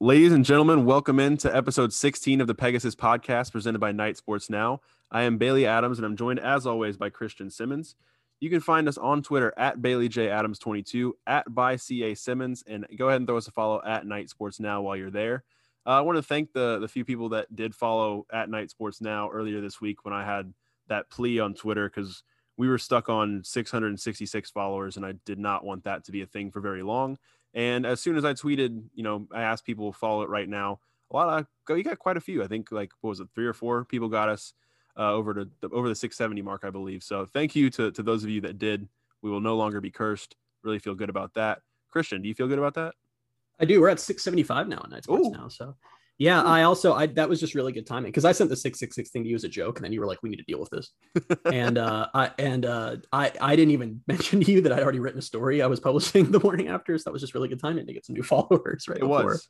Ladies and gentlemen, welcome into episode 16 of the Pegasus podcast presented by Knight Sports Now. I am Bailey Adams and I'm joined as always by Christian Simmons. You can find us on Twitter at Bailey J Adams 22 at by CA Simmons and go ahead and throw us a follow at Knight Sports Now while you're there. Uh, I want to thank the the few people that did follow at Knight Sports Now earlier this week when I had that plea on Twitter because we were stuck on 666 followers and I did not want that to be a thing for very long. And as soon as I tweeted, you know, I asked people to follow it right now. A lot of you got quite a few. I think like what was it, three or four people got us uh, over to the, over the 670 mark, I believe. So thank you to to those of you that did. We will no longer be cursed. Really feel good about that. Christian, do you feel good about that? I do. We're at 675 now on Knight Sports now. So yeah, I also I that was just really good timing because I sent the six six six thing to you as a joke, and then you were like, "We need to deal with this," and uh, I and uh, I I didn't even mention to you that I'd already written a story I was publishing the morning after, so that was just really good timing to get some new followers. Right, it before. was,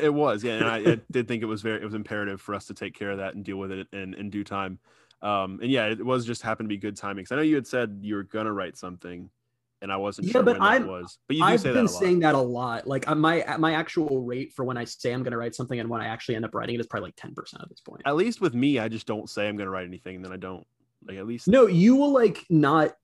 it was, yeah, and I, I, did think it was very it was imperative for us to take care of that and deal with it in in due time. Um, and yeah, it was just happened to be good timing because I know you had said you were gonna write something and I wasn't yeah, sure but when that was. But you do I've say been that saying that a lot. Like uh, my my actual rate for when I say I'm going to write something and when I actually end up writing it is probably like ten percent at this point. At least with me, I just don't say I'm going to write anything, and then I don't. Like at least no, you will like not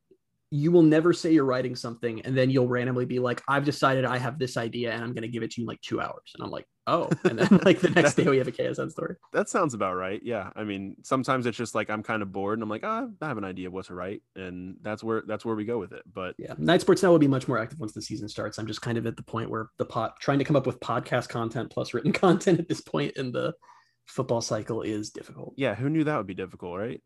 you will never say you're writing something and then you'll randomly be like i've decided i have this idea and i'm going to give it to you in like two hours and i'm like oh and then like the next day we have a ksn story. that sounds about right yeah. I mean sometimes it's just like i'm kind of bored and i'm like oh, i have an idea of what to write and that's where that's where we go with it but yeah Knight Sports Now will be much more active once the season starts. I'm just kind of at the point where the pot trying to come up with podcast content plus written content at this point in the football cycle is difficult. Yeah, who knew that would be difficult, right?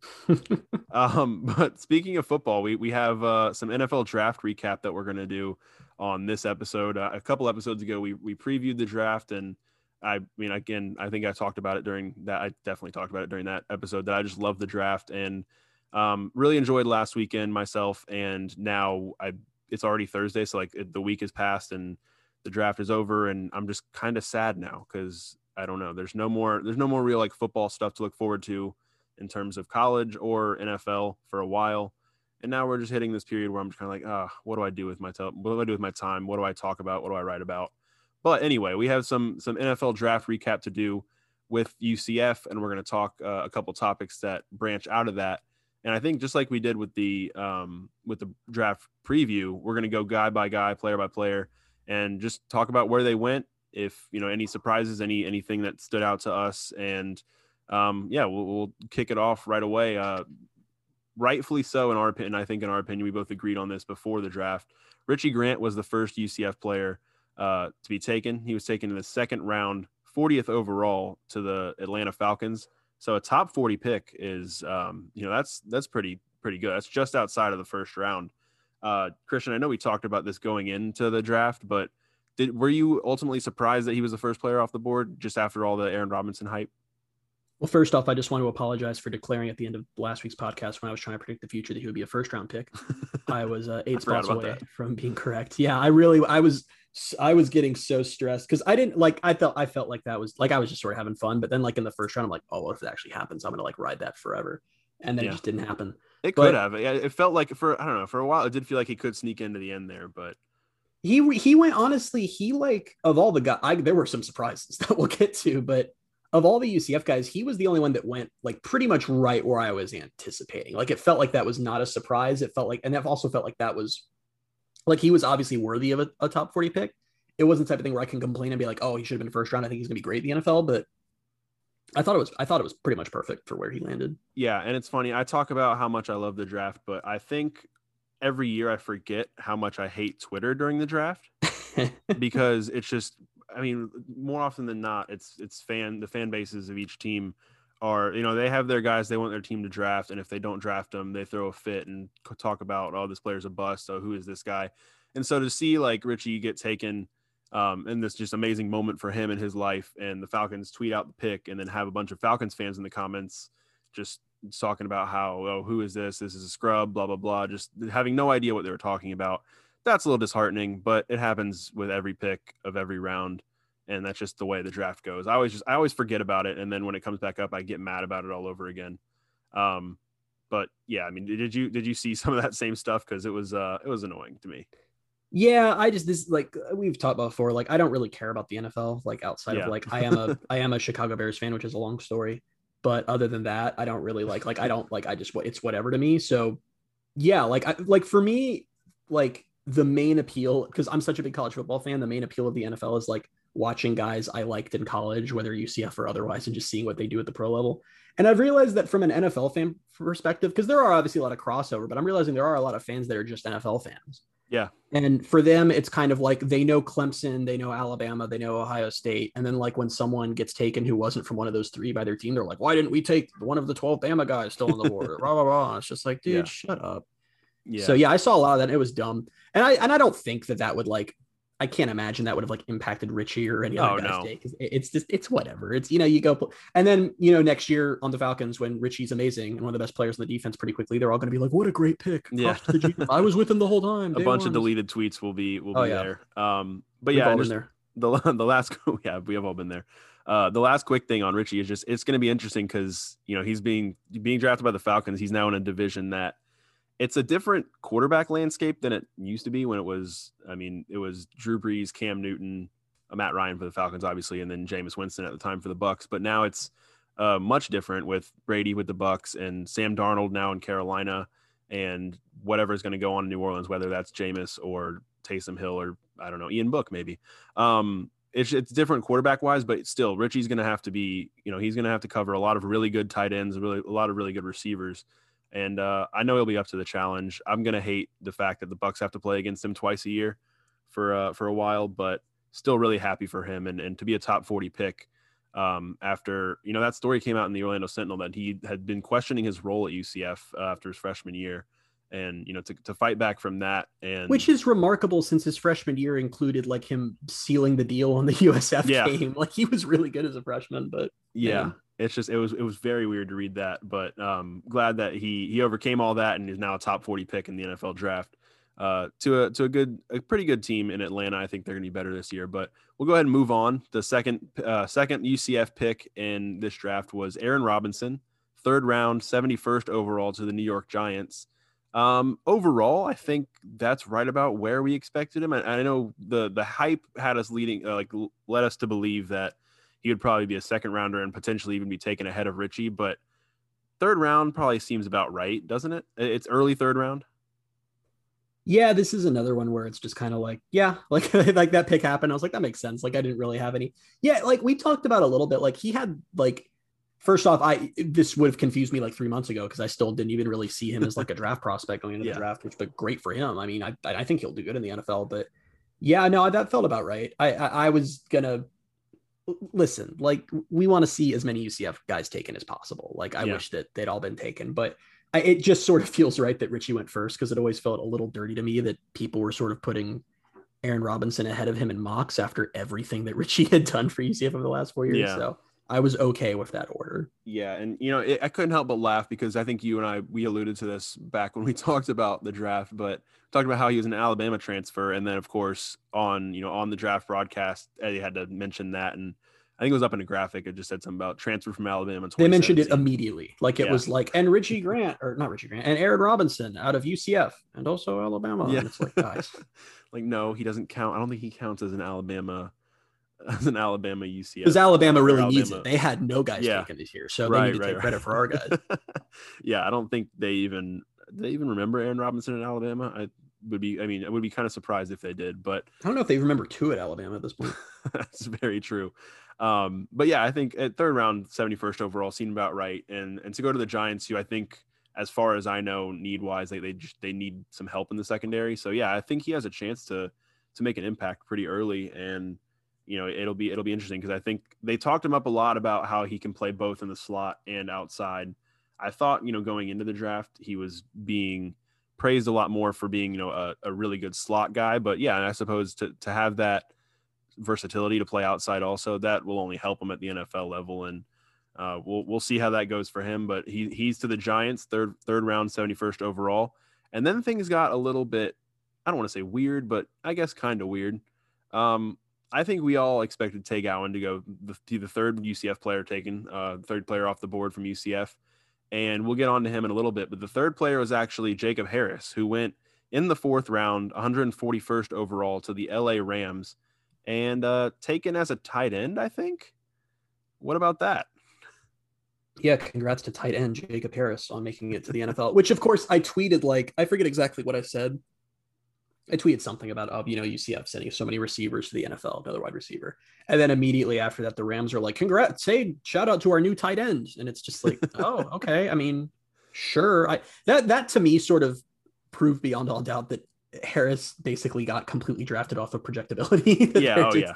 um, but speaking of football, we we have uh, some NFL draft recap that we're going to do on this episode. Uh, a couple episodes ago, we we previewed the draft, and I mean, again, I think I talked about it during that. I definitely talked about it during that episode that I just love the draft and um, really enjoyed last weekend myself. And now I it's already Thursday, so like it, the week has passed and the draft is over, and I'm just kind of sad now because I don't know. There's no more there's no more real like football stuff to look forward to in terms of college or NFL for a while. And now we're just hitting this period where I'm just kind of like, ah, what do I do with my time? What do I do with my time? What do I talk about? What do I write about? But anyway, we have some some NFL draft recap to do with UCF, and we're going to talk uh, a couple topics that branch out of that. And I think just like we did with the um, with the draft preview, we're going to go guy by guy, player by player, and just talk about where they went if you know any surprises, any anything that stood out to us, and um, yeah, we'll, we'll kick it off right away. Uh, rightfully so, in our opinion. I think in our opinion, we both agreed on this before the draft. Richie Grant was the first UCF player uh, to be taken. He was taken in the second round, 40th overall to the Atlanta Falcons. So a top 40 pick is, um, you know, that's that's pretty pretty good. That's just outside of the first round. Uh, Christian, I know we talked about this going into the draft, but did were you ultimately surprised that he was the first player off the board just after all the Aaron Robinson hype? Well, first off, I just want to apologize for declaring at the end of last week's podcast when I was trying to predict the future that he would be a first round pick. I was uh, eight spots away that. from being correct. Yeah, I really, I was, I was getting so stressed because I didn't like. I felt, I felt like that was like I was just sort of having fun. But then, like in the first round, I'm like, oh, what if it actually happens? I'm gonna like ride that forever. And then yeah. it just didn't happen. It but, could have. Yeah, it felt like for I don't know for a while it did feel like he could sneak into the end there, but he he went honestly he like of all the guys there were some surprises that we'll get to but of all the UCF guys he was the only one that went like pretty much right where I was anticipating like it felt like that was not a surprise it felt like and that also felt like that was like he was obviously worthy of a, a top 40 pick it wasn't the type of thing where I can complain and be like oh he should have been first round I think he's gonna be great in the NFL but I thought it was I thought it was pretty much perfect for where he landed. Yeah, and it's funny. I talk about how much I love the draft, but I think every year I forget how much I hate Twitter during the draft because it's just I mean more often than not it's it's fan the fan bases of each team are you know they have their guys they want their team to draft and if they don't draft them they throw a fit and talk about oh this player's a bust. So who is this guy? And so to see like Richie get taken um, in this just amazing moment for him in his life and the Falcons tweet out the pick and then have a bunch of Falcons fans in the comments just talking about how oh who is this this is a scrub blah blah blah just having no idea what they were talking about that's a little disheartening but it happens with every pick of every round and that's just the way the draft goes i always just i always forget about it and then when it comes back up i get mad about it all over again um but yeah i mean did you did you see some of that same stuff because it was uh it was annoying to me Yeah, I just this like we've talked about before. Like I don't really care about the NFL. Like outside Yeah. of like I am a I am a Chicago Bears fan, which is a long story. But other than that, I don't really like like I don't like I just it's whatever to me. So yeah, like I like for me, like the main appeal because I'm such a big college football fan. The main appeal of the NFL is like watching guys I liked in college, whether UCF or otherwise, and just seeing what they do at the pro level. And I've realized that from an NFL fan perspective, because there are obviously a lot of crossover, but I'm realizing there are a lot of fans that are just NFL fans. Yeah. And for them, it's kind of like they know Clemson, they know Alabama, they know Ohio State. And then, like, when someone gets taken who wasn't from one of those three by their team, they're like, why didn't we take one of the 12 Bama guys still on the board? blah, blah, blah. It's just like, dude, Yeah. shut up. Yeah. So, yeah, I saw a lot of that. It was dumb. And I, and I don't think that that would like, I can't imagine that would have like impacted Richie or any Oh, other guy's no. day. It's just, it's whatever. It's, you know, you go, and then, you know, next year on the Falcons, when Richie's amazing and one of the best players in the defense pretty quickly, they're all going to be like, what a great pick. Yeah. Props to the GM. I was with him the whole time. a bunch of deleted tweets will be will be Oh, yeah. there. Um, but We've yeah, all just there. the the last yeah we have all been there. Uh, the last quick thing on Richie is just it's going to be interesting because you know he's being being drafted by the Falcons. He's now in a division that it's a different quarterback landscape than it used to be when it was. I mean, it was Drew Brees, Cam Newton, uh, Matt Ryan for the Falcons, obviously, and then Jameis Winston at the time for the Bucs. But now it's uh, much different with Brady with the Bucs and Sam Darnold now in Carolina, and whatever is going to go on in New Orleans, whether that's Jameis or Taysom Hill or I don't know Ian Book maybe. Um, it's it's different quarterback wise, but still Richie's going to have to be you know he's going to have to cover a lot of really good tight ends, really a lot of really good receivers. And uh, I know he'll be up to the challenge. I'm gonna hate the fact that the Bucs have to play against him twice a year for uh, for a while, but still really happy for him and, and to be a top 40 pick um, after you know that story came out in the Orlando Sentinel that he had been questioning his role at UCF uh, after his freshman year, and you know to, to fight back from that and Which is remarkable since his freshman year included like him sealing the deal on the USF Yeah. game. Like he was really good as a freshman, but yeah man. It's just it was it was very weird to read that but um glad that he he overcame all that and is now a top 40 pick in the nfl draft. Uh to a to a good a pretty good team in atlanta. I think they're gonna be better this year but we'll go ahead and move on. The second uh second ucf pick in this draft was aaron robinson third round 71st overall to the new york giants. Um overall i think that's right about where we expected him. And i know the the hype had us leading uh, like led us to believe that he would probably be a second rounder and potentially even be taken ahead of Richie. But third round probably seems about right, doesn't it? It's early third round. yeah, this is another one where it's just kind of like, yeah, like like that pick happened. I was like, that makes sense. Like I didn't really have any. Yeah, like we talked about a little bit. Like he had like first off, I this would have confused me like three months ago because I still didn't even really see him as like a draft prospect going into Yeah. the draft, which but great for him. I mean, I I think he'll do good in the NFL, but yeah, no, that felt about right. I I, I was gonna listen, like we want to see as many UCF guys taken as possible. Like I Yeah. wish that they'd all been taken, but I, it just sort of feels right that Richie went first because it always felt a little dirty to me that people were sort of putting Aaron Robinson ahead of him in mocks after everything that Richie had done for UCF over the last four years. Yeah. So I was okay with that order. Yeah, and you know, it, I couldn't help but laugh because I think you and I we alluded to this back when we talked about the draft, but talked about how he was an Alabama transfer, and then of course on you know on the draft broadcast, Eddie had to mention that, and I think it was up in a graphic. It just said something about transfer from Alabama. They mentioned it immediately. Like it Yeah. was like, and Richie Grant, or not Richie Grant, and Aaron Robinson out of UCF and also Alabama. Yeah. And it's like, guys, like no, he doesn't count. I don't think he counts as an Alabama as an Alabama UCF. because Alabama really needs it. They had no guys Yeah. taken this year. So Right, they need to right, take right. credit for our guys. yeah, I don't think they even they even remember Aaron Robinson in Alabama. I would be. I mean, I would be kind of surprised if they did, but I don't know if they remember two at Alabama at this point. That's very true. Um, but yeah, I think at third round, 71st overall seemed about right. And and to go to the Giants, who I think, as far as I know, need wise, they they just they need some help in the secondary. So yeah, I think he has a chance to to make an impact pretty early. And you know, it'll be it'll be interesting because I think they talked him up a lot about how he can play both in the slot and outside. I thought, you know, going into the draft, he was being praised a lot more for being, you know, a, a really good slot guy. But yeah, and I suppose to to have that versatility to play outside also that will only help him at the NFL level and uh, we'll we'll see how that goes for him but he he's to the Giants third third round 71st overall and then things got a little bit I don't want to say weird but I guess kind of weird um I think we all expected Tay Gowan to go the, to the third UCF player taken uh third player off the board from UCF and we'll get on to him in a little bit but the third player was actually Jacob Harris who went in the fourth round, 141st overall to the LA Rams, and uh, taken as a tight end. I think. What about that? Yeah, congrats to tight end Jacob Harris on making it to the NFL. Which, of course, I tweeted like I forget exactly what I said. I tweeted something about, oh, you know, UCF sending so many receivers to the NFL, another wide receiver. And then immediately after that, the Rams are like, congrats, say shout out to our new tight end. And it's just like, oh, okay. I mean, sure. I that that to me sort of proved beyond all doubt that Harris basically got completely drafted off of projectability. yeah, oh yeah.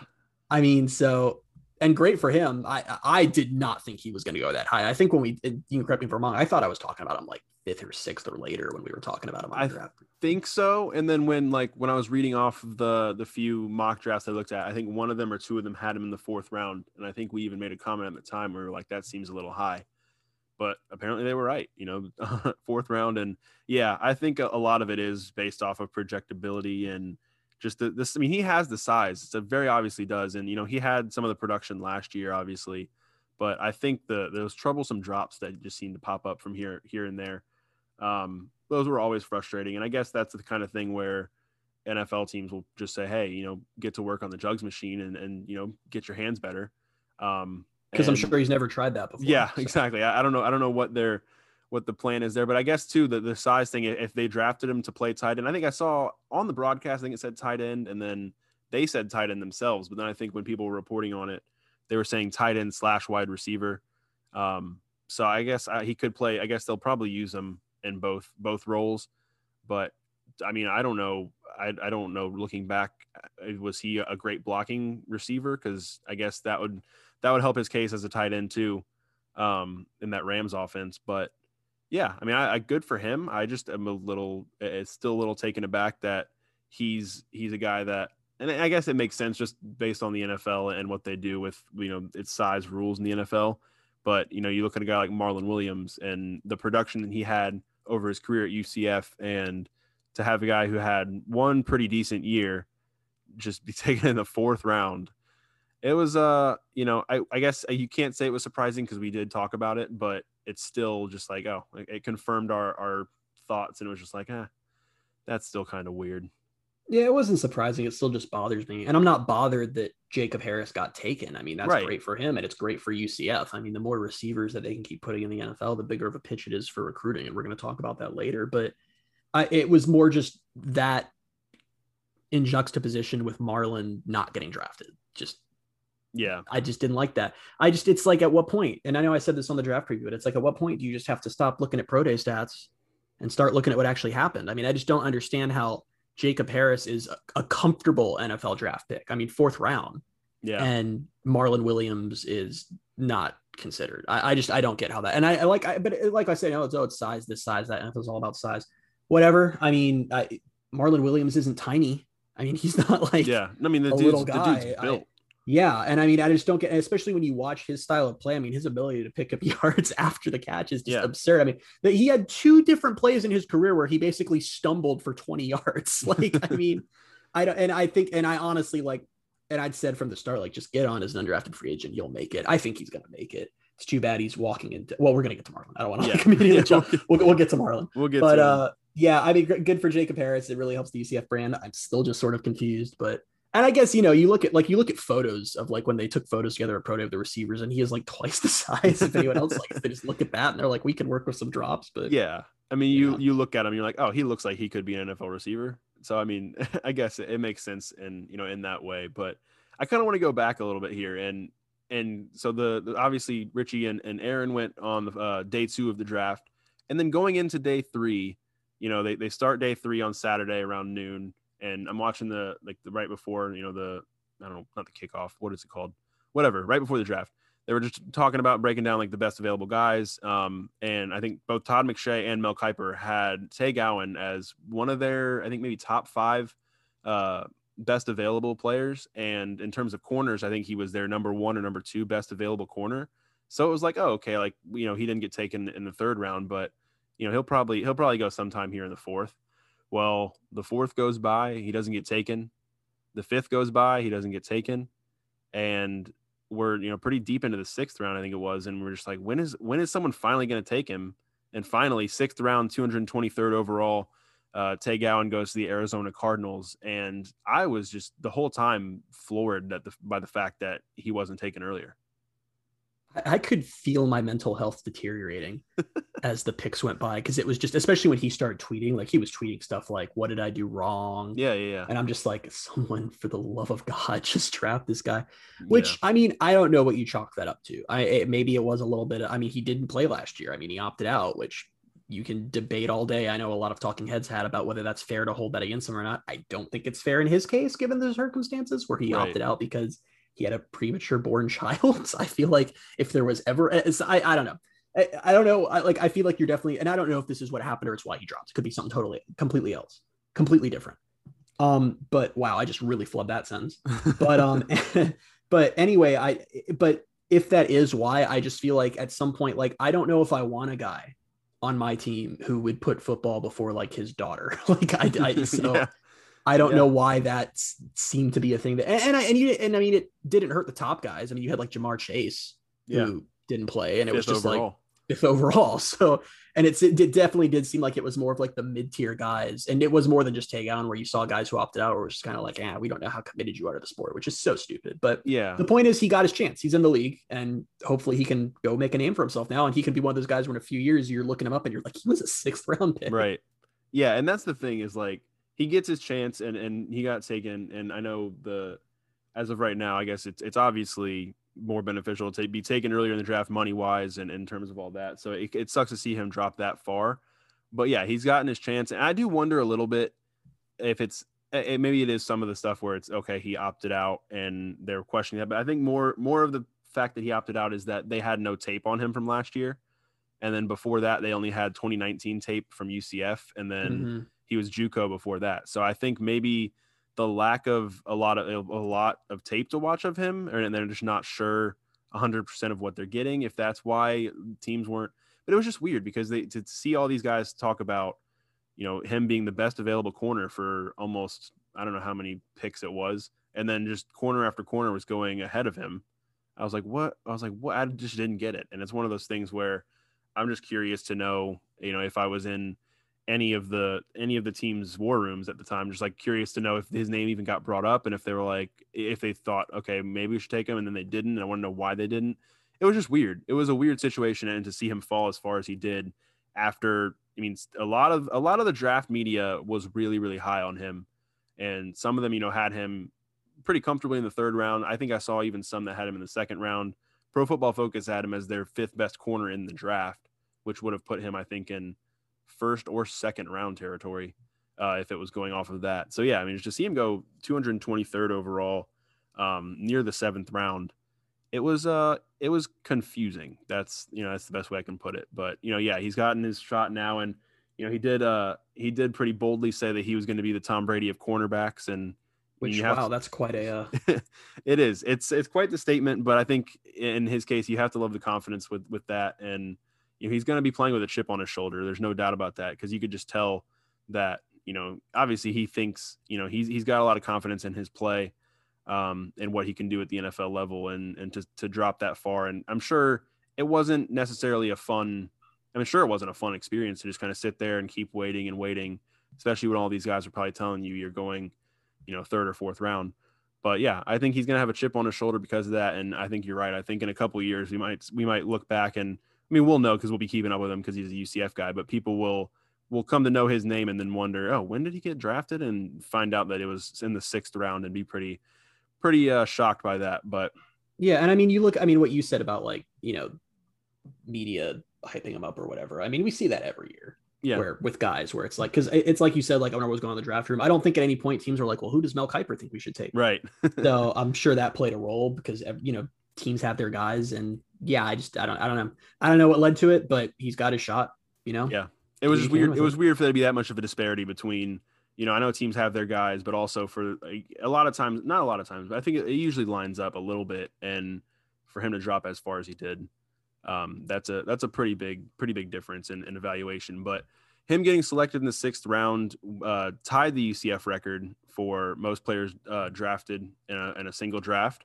I mean, so and great for him. I I did not think he was going to go that high. I think when we you can correct me if I'm wrong. I thought I was talking about him like fifth or sixth or later when we were talking about him. I draft. think so. And then when like when I was reading off the the few mock drafts I looked at, I think one of them or two of them had him in the fourth round, and I think we even made a comment at the time where we were like, that seems a little high. But apparently they were right, you know, fourth round. And yeah, I think a, a lot of it is based off of projectability and just the, this. I mean, he has the size. It's a very obviously does, and you know, he had some of the production last year, obviously. But I think the those troublesome drops that just seem to pop up from here here and there um, those were always frustrating. And I guess that's the kind of thing where NFL teams will just say, Hey, you know, get to work on the jugs machine and, and, you know, get your hands better. Um, because I'm sure he's never tried that before. Yeah, so. exactly. I, I, don't know. I don't know what their, what the plan is there, but I guess too, the, the size thing, if they drafted him to play tight end, I think I saw on the broadcast, I think it said tight end and then they said tight end themselves. But then I think when people were reporting on it, they were saying tight end slash wide receiver. Um, so I guess I, he could play. I guess they'll probably use him in both both roles. But I mean, I don't know. I, I don't know. Looking back, uh, was he a great blocking receiver? Because I guess that would that would help his case as a tight end too, um, in that Rams offense. But yeah, I mean, I, I good for him. I just am a little. It's still a little taken aback that he's he's a guy that and I guess it makes sense just based on the NFL and what they do with you know its size rules in the NFL. But you know, you look at a guy like Marlon Williams and the production that he had over his career at UCF, and to have a guy who had one pretty decent year just be taken in the fourth round. It was, uh, you know, I, I guess you can't say it was surprising because we did talk about it, but it's still just like, oh, it confirmed our our thoughts, and it was just like, ah, eh, that's still kind of weird. Yeah, it wasn't surprising. It still just bothers me. And I'm not bothered that Jacob Harris got taken. I mean, that's right. great for him and it's great for UCF. I mean, the more receivers that they can keep putting in the NFL, the bigger of a pitch it is for recruiting. And we're going to talk about that later. But I, it was more just that in juxtaposition with Marlon not getting drafted. Just, yeah, I just didn't like that. I just, it's like at what point, and I know I said this on the draft preview, but it's like at what point do you just have to stop looking at pro day stats and start looking at what actually happened? I mean, I just don't understand how Jacob Harris is a, a comfortable NFL draft pick. I mean, fourth round. Yeah. And Marlon Williams is not considered. I, I just I don't get how that. And I, I like I but like I said, know, it's oh it's size, this size, that NFL's all about size. Whatever. I mean, I, Marlon Williams isn't tiny. I mean, he's not like yeah. I mean, the, dude's, little guy. the dude's built. Yeah, and I mean, I just don't get, especially when you watch his style of play. I mean, his ability to pick up yards after the catch is just yeah. absurd. I mean, he had two different plays in his career where he basically stumbled for 20 yards. Like, I mean, I don't, and I think, and I honestly like, and I'd said from the start, like, just get on as an undrafted free agent, you'll make it. I think he's going to make it. It's too bad he's walking into. Well, we're going to get to Marlon. I don't want to yeah. immediately yeah. jump. We'll, we'll get to Marlon. We'll get. But uh, yeah, I mean, good for Jacob Harris. It really helps the UCF brand. I'm still just sort of confused, but and I guess you know you look at like you look at photos of like when they took photos together at pro day of the receivers, and he is like twice the size of anyone else. Like they just look at that and they're like, we can work with some drops. But yeah, I mean, you yeah. you look at him, you're like, oh, he looks like he could be an NFL receiver. So I mean, I guess it, it makes sense in you know in that way. But I kind of want to go back a little bit here and and so the, the obviously Richie and, and Aaron went on the uh, day two of the draft, and then going into day three, you know they they start day three on Saturday around noon and I'm watching the like the right before you know the I don't know not the kickoff what is it called? Whatever right before the draft. They were just talking about breaking down like the best available guys um, and I think both Todd McShay and Mel Kiper had Tay Gowan as one of their I think maybe top five uh, best available players and in terms of corners I think he was their number one or number two best available corner. So it was like oh okay like you know he didn't get taken in the third round but you know he'll probably he'll probably go sometime here in the fourth well, the fourth goes by, he doesn't get taken. The fifth goes by, he doesn't get taken. And we're, you know, pretty deep into the sixth round, I think it was. And we're just like, when is when is someone finally going to take him? And finally, sixth round, 223rd overall, uh, Tay Gowan goes to the Arizona Cardinals, and I was just the whole time floored at the, by the fact that he wasn't taken earlier. I could feel my mental health deteriorating as the picks went by because it was just, especially when he started tweeting, like he was tweeting stuff like, "What did I do wrong?" Yeah, yeah, yeah. And I'm just like, someone for the love of God, just trap this guy. Which yeah. I mean, I don't know what you chalk that up to. I it, maybe it was a little bit. I mean, he didn't play last year. I mean, he opted out, which you can debate all day. I know a lot of talking heads had about whether that's fair to hold that against him or not. I don't think it's fair in his case, given the circumstances where he right. opted out because he had a premature born child. I feel like if there was ever, I, I don't know. I, I don't know. I, like, I feel like you're definitely, and I don't know if this is what happened or it's why he dropped. It could be something totally, completely else, completely different. Um, but wow, I just really flubbed that sentence. But, um, but anyway, I, but if that is why, I just feel like at some point, like, I don't know if I want a guy on my team who would put football before like his daughter. like I, I so yeah. I don't yeah. know why that seemed to be a thing that, and, and I, and, you, and I mean, it didn't hurt the top guys. I mean, you had like Ja'Marr Chase yeah. who didn't play and it Fifth was just overall. like fifth overall. So, and it's, it definitely did seem like it was more of like the mid tier guys. And it was more than just take on where you saw guys who opted out or was just kind of like, yeah, we don't know how committed you are to the sport, which is so stupid. But yeah, the point is he got his chance. He's in the league and hopefully he can go make a name for himself now. And he can be one of those guys where in a few years you're looking him up and you're like, he was a sixth round pick. Right. Yeah. And that's the thing is like, he gets his chance and and he got taken. And I know the as of right now I guess it's it's obviously more beneficial to be taken earlier in the draft money wise and in terms of all that. So it, it sucks to see him drop that far. But yeah he's gotten his chance. And I do wonder a little bit if it's it, maybe it is some of the stuff where it's okay he opted out and they're questioning that. But I think more more of the fact that he opted out is that they had no tape on him from last year. And then before that they only had 2019 tape from UCF and then mm-hmm he was JUCO before that. So I think maybe the lack of a lot of a lot of tape to watch of him, and they're just not sure 100% of what they're getting. If that's why teams weren't, but it was just weird because they to see all these guys talk about, you know, him being the best available corner for almost I don't know how many picks it was, and then just corner after corner was going ahead of him. I was like, what? I was like, what? I just didn't get it. And it's one of those things where I'm just curious to know, you know, if I was in any of the any of the team's war rooms at the time. Just like curious to know if his name even got brought up and if they were like if they thought, okay, maybe we should take him, and then they didn't. And I want to know why they didn't. It was just weird. It was a weird situation, and to see him fall as far as he did after. I mean, a lot of a lot of the draft media was really really high on him, and some of them, you know, had him pretty comfortably in the third round. I think I saw even some that had him in the second round. Pro Football Focus had him as their fifth best corner in the draft, which would have put him, I think, in first or second round territory uh, if it was going off of that. So yeah, I mean, just to see him go 223rd overall, um, near the seventh round, it was uh, it was confusing. That's you know that's the best way I can put it. But you know, yeah, he's gotten his shot now, and you know he did uh he did pretty boldly say that he was going to be the Tom Brady of cornerbacks, and which wow, to, that's quite a. Uh... it is. It's it's quite the statement, but I think in his case, you have to love the confidence with with that and you know, he's going to be playing with a chip on his shoulder. There's no doubt about that because you could just tell that, you know, obviously he thinks, you know, he's, he's got a lot of confidence in his play um, and what he can do at the NFL level and, and to, to drop that far. And I'm sure it wasn't necessarily a fun, I'm sure it wasn't a fun experience to just kind of sit there and keep waiting and waiting, especially when all these guys are probably telling you you're going, you know, third or fourth round. But yeah, I think he's going to have a chip on his shoulder because of that. And I think you're right. I think in a couple years we might we might look back and I mean, we'll know because we'll be keeping up with him because he's a UCF guy, but people will will come to know his name and then wonder, oh, when did he get drafted? And find out that it was in the sixth round and be pretty pretty uh, shocked by that. But yeah, and I mean, you look, I mean, what you said about like you know media hyping him up or whatever. I mean, we see that every year. Yeah. Where with guys, where it's like, because it's like you said, like when I was going on the draft room, I don't think at any point teams were like, well, who does Mel Kiper think we should take? Right. so I'm sure that played a role because you know teams have their guys, and yeah, I just I don't I don't know I don't know what led to it, but he's got his shot. You know. Yeah, it was just weird. It was weird for there to be that much of a disparity between. You know, I know teams have their guys, but also for like, a lot of times, not a lot of times, but I think it, it, usually lines up a little bit. And for him to drop as far as he did, um, that's a that's a pretty big pretty big difference in, in evaluation. But him getting selected in the sixth round uh, tied the UCF record for most players uh, drafted in a, in a single draft,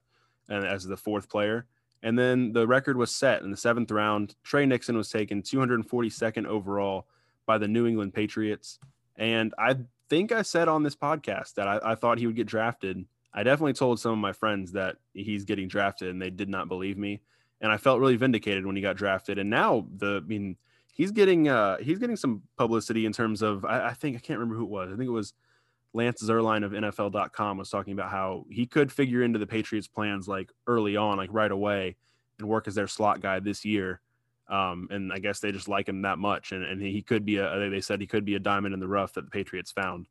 and as the fourth player. And then the record was set in the seventh round. Tre Nixon was taken 242nd overall by the New England Patriots. And I think I said on this podcast that I, I thought he would get drafted. I definitely told some of my friends that he's getting drafted, and they did not believe me. And I felt really vindicated when he got drafted. And now the, I mean, he's getting uh he's getting some publicity in terms of I, I think I can't remember who it was. I think it was Lance Zierlein of NFL.com was talking about how he could figure into the Patriots' plans like early on, like right away, and work as their slot guy this year. Um, and I guess they just like him that much, and, and he could be a. They said he could be a diamond in the rough that the Patriots found.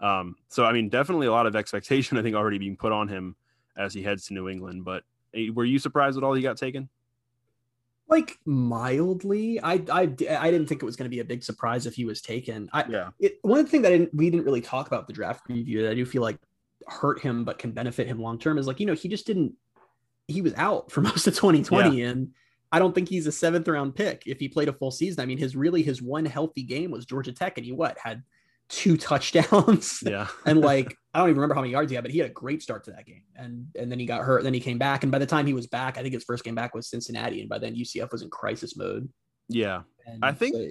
Um, so I mean, definitely a lot of expectation I think already being put on him as he heads to New England. But eh, were you surprised at all he got taken? Like mildly i i, I didn't think it was going to be a big surprise if he was taken. I yeah. it, one thing that didn't, we didn't really talk about the draft preview that i do feel like hurt him but can benefit him long term is like you know he just didn't he was out for most of 2020 yeah. and i don't think he's a seventh round pick if he played a full season. I mean his really his one healthy game was georgia tech and he what had two touchdowns. Yeah. and like I don't even remember how many yards he had, but he had a great start to that game. And and then he got hurt. Then he came back. And by the time he was back, I think his first game back was Cincinnati. And by then UCF was in crisis mode. Yeah. And I think so,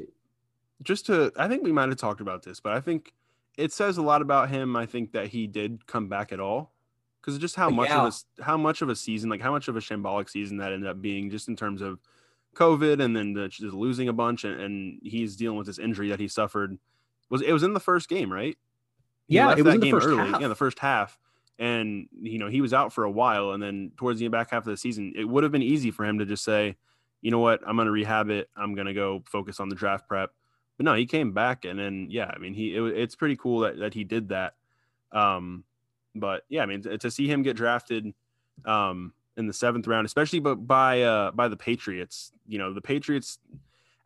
just to I think we might have talked about this, but I think it says a lot about him. I think that he did come back at all. Because just how uh, much yeah. of a how much of a season, like how much of a shambolic season that ended up being, just in terms of COVID and then the, just losing a bunch, and, and he's dealing with this injury that he suffered was it was in the first game, right? He yeah, it was in the first early. half. Yeah, the first half, and you know he was out for a while, and then towards the back half of the season, it would have been easy for him to just say, you know what, I'm going to rehab it. I'm going to go focus on the draft prep. But no, he came back, and then yeah, I mean he it, it's pretty cool that that he did that. Um, but yeah, I mean to, to see him get drafted, um, in the seventh round, especially but by uh by the Patriots. You know, the Patriots.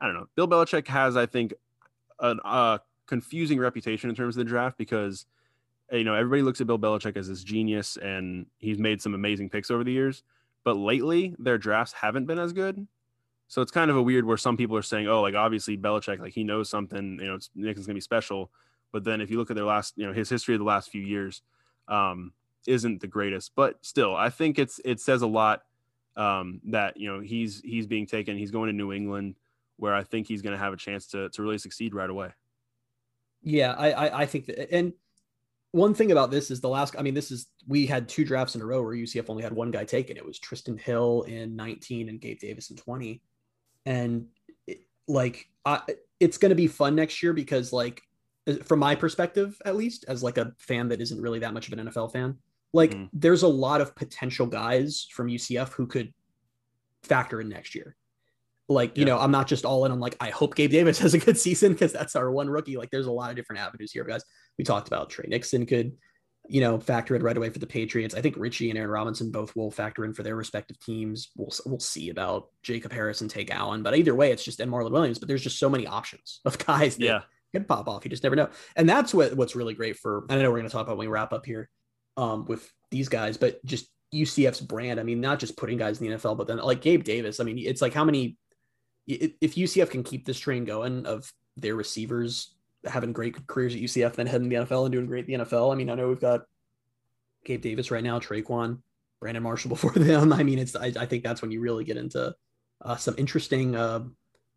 I don't know. Bill Belichick has, I think, an uh confusing reputation in terms of the draft because you know everybody looks at Bill Belichick as this genius and he's made some amazing picks over the years, but lately their drafts haven't been as good. So it's kind of a weird where some people are saying, "Oh, like obviously Belichick, like he knows something, you know, Nixon's gonna be special." But then if you look at their last, you know, his history of the last few years, um, isn't the greatest. But still, I think it's it says a lot um, that you know he's he's being taken. He's going to New England, where I think he's going to have a chance to to really succeed right away. Yeah, I, I, I think that, and one thing about this is the last. I mean, this is we had two drafts in a row where UCF only had one guy taken. It was Trysten Hill in 19 and Gabe Davis in 20, and it, like I, it's going to be fun next year because like from my perspective at least as like a fan that isn't really that much of an NFL fan like mm. there's a lot of potential guys from UCF who could factor in next year like, you yeah. know, I'm not just all in on like, I hope Gabe Davis has a good season because that's our one rookie. Like, there's a lot of different avenues here, guys. We talked about Tre Nixon could, you know, factor in right away for the Patriots. I think Richie and Aaron Robinson both will factor in for their respective teams. We'll we'll see about Jacob Harris and Tay Gowan, but either way, it's just and Marlon Williams. But there's just so many options of guys that yeah. can pop off. You just never know, and that's what what's really great for. I know we're going to talk about when we wrap up here um, with these guys, but just UCF's brand. I mean, not just putting guys in the NFL, but then like Gabe Davis. I mean, it's like how many if UCF can keep this train going of their receivers having great careers at UCF, then heading the NFL and doing great the NFL. I mean, I know we've got Gabe Davis right now, Tre'Quan, Brandon Marshall before them. I mean, it's I, I think that's when you really get into uh, some interesting uh,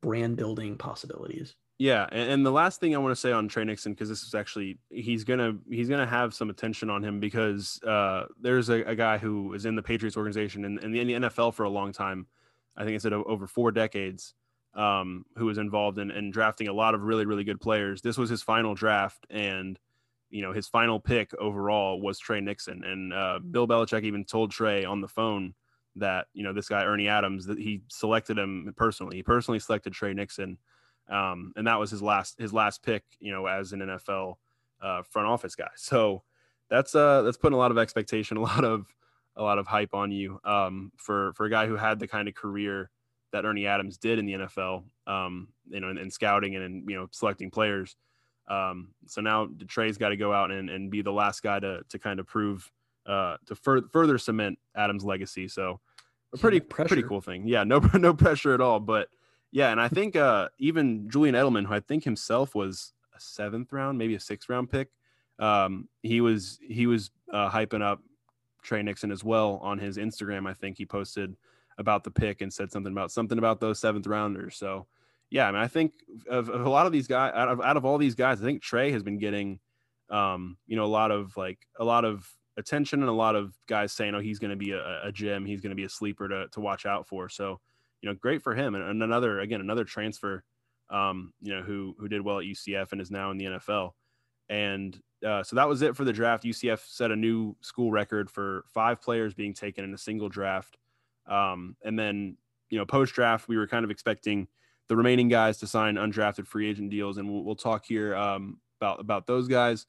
brand building possibilities. Yeah, and, the last thing I want to say on Tre Nixon because this is actually he's gonna he's gonna have some attention on him because uh, there's a, a, guy who is in the Patriots organization and, in the NFL for a long time. I think it's at over four decades um, who was involved in, in drafting a lot of really, really good players. This was his final draft, and you know his final pick overall was Tre Nixon. And uh, Bill Belichick even told Tre on the phone that you know this guy Ernie Adams that he selected him personally. He personally selected Tre Nixon, um, and that was his last his last pick. You know, as an NFL uh, front office guy. So that's uh that's putting a lot of expectation, a lot of a lot of hype on you um, for for a guy who had the kind of career that Ernie Adams did in the NFL, um, you know, in, in scouting and in, you know, selecting players. Um, so now Tre's got to go out and, and be the last guy to, to kind of prove, uh, to fur- further cement Adams' legacy. So a pretty, pretty cool thing. Yeah. No, no pressure at all. But yeah. And I think, uh, even Julian Edelman, who I think himself was a seventh round, maybe a sixth round pick. Um, he was, he was, uh, hyping up Tre Nixon as well on his Instagram. I think he posted, about the pick and said something about something about those seventh rounders. So, yeah, I mean, I think of, of a lot of these guys, out of out of all these guys, I think Tre has been getting, um, you know, a lot of like a lot of attention and a lot of guys saying, oh, he's going to be a, a gem, he's going to be a sleeper to to watch out for. So, you know, great for him. And, and another again, another transfer, um, you know, who who did well at UCF and is now in the NFL. And uh, so that was it for the draft. UCF set a new school record for five players being taken in a single draft. Um, and then, you know, post draft, we were kind of expecting the remaining guys to sign undrafted free agent deals, and we'll, we'll talk here um, about about those guys.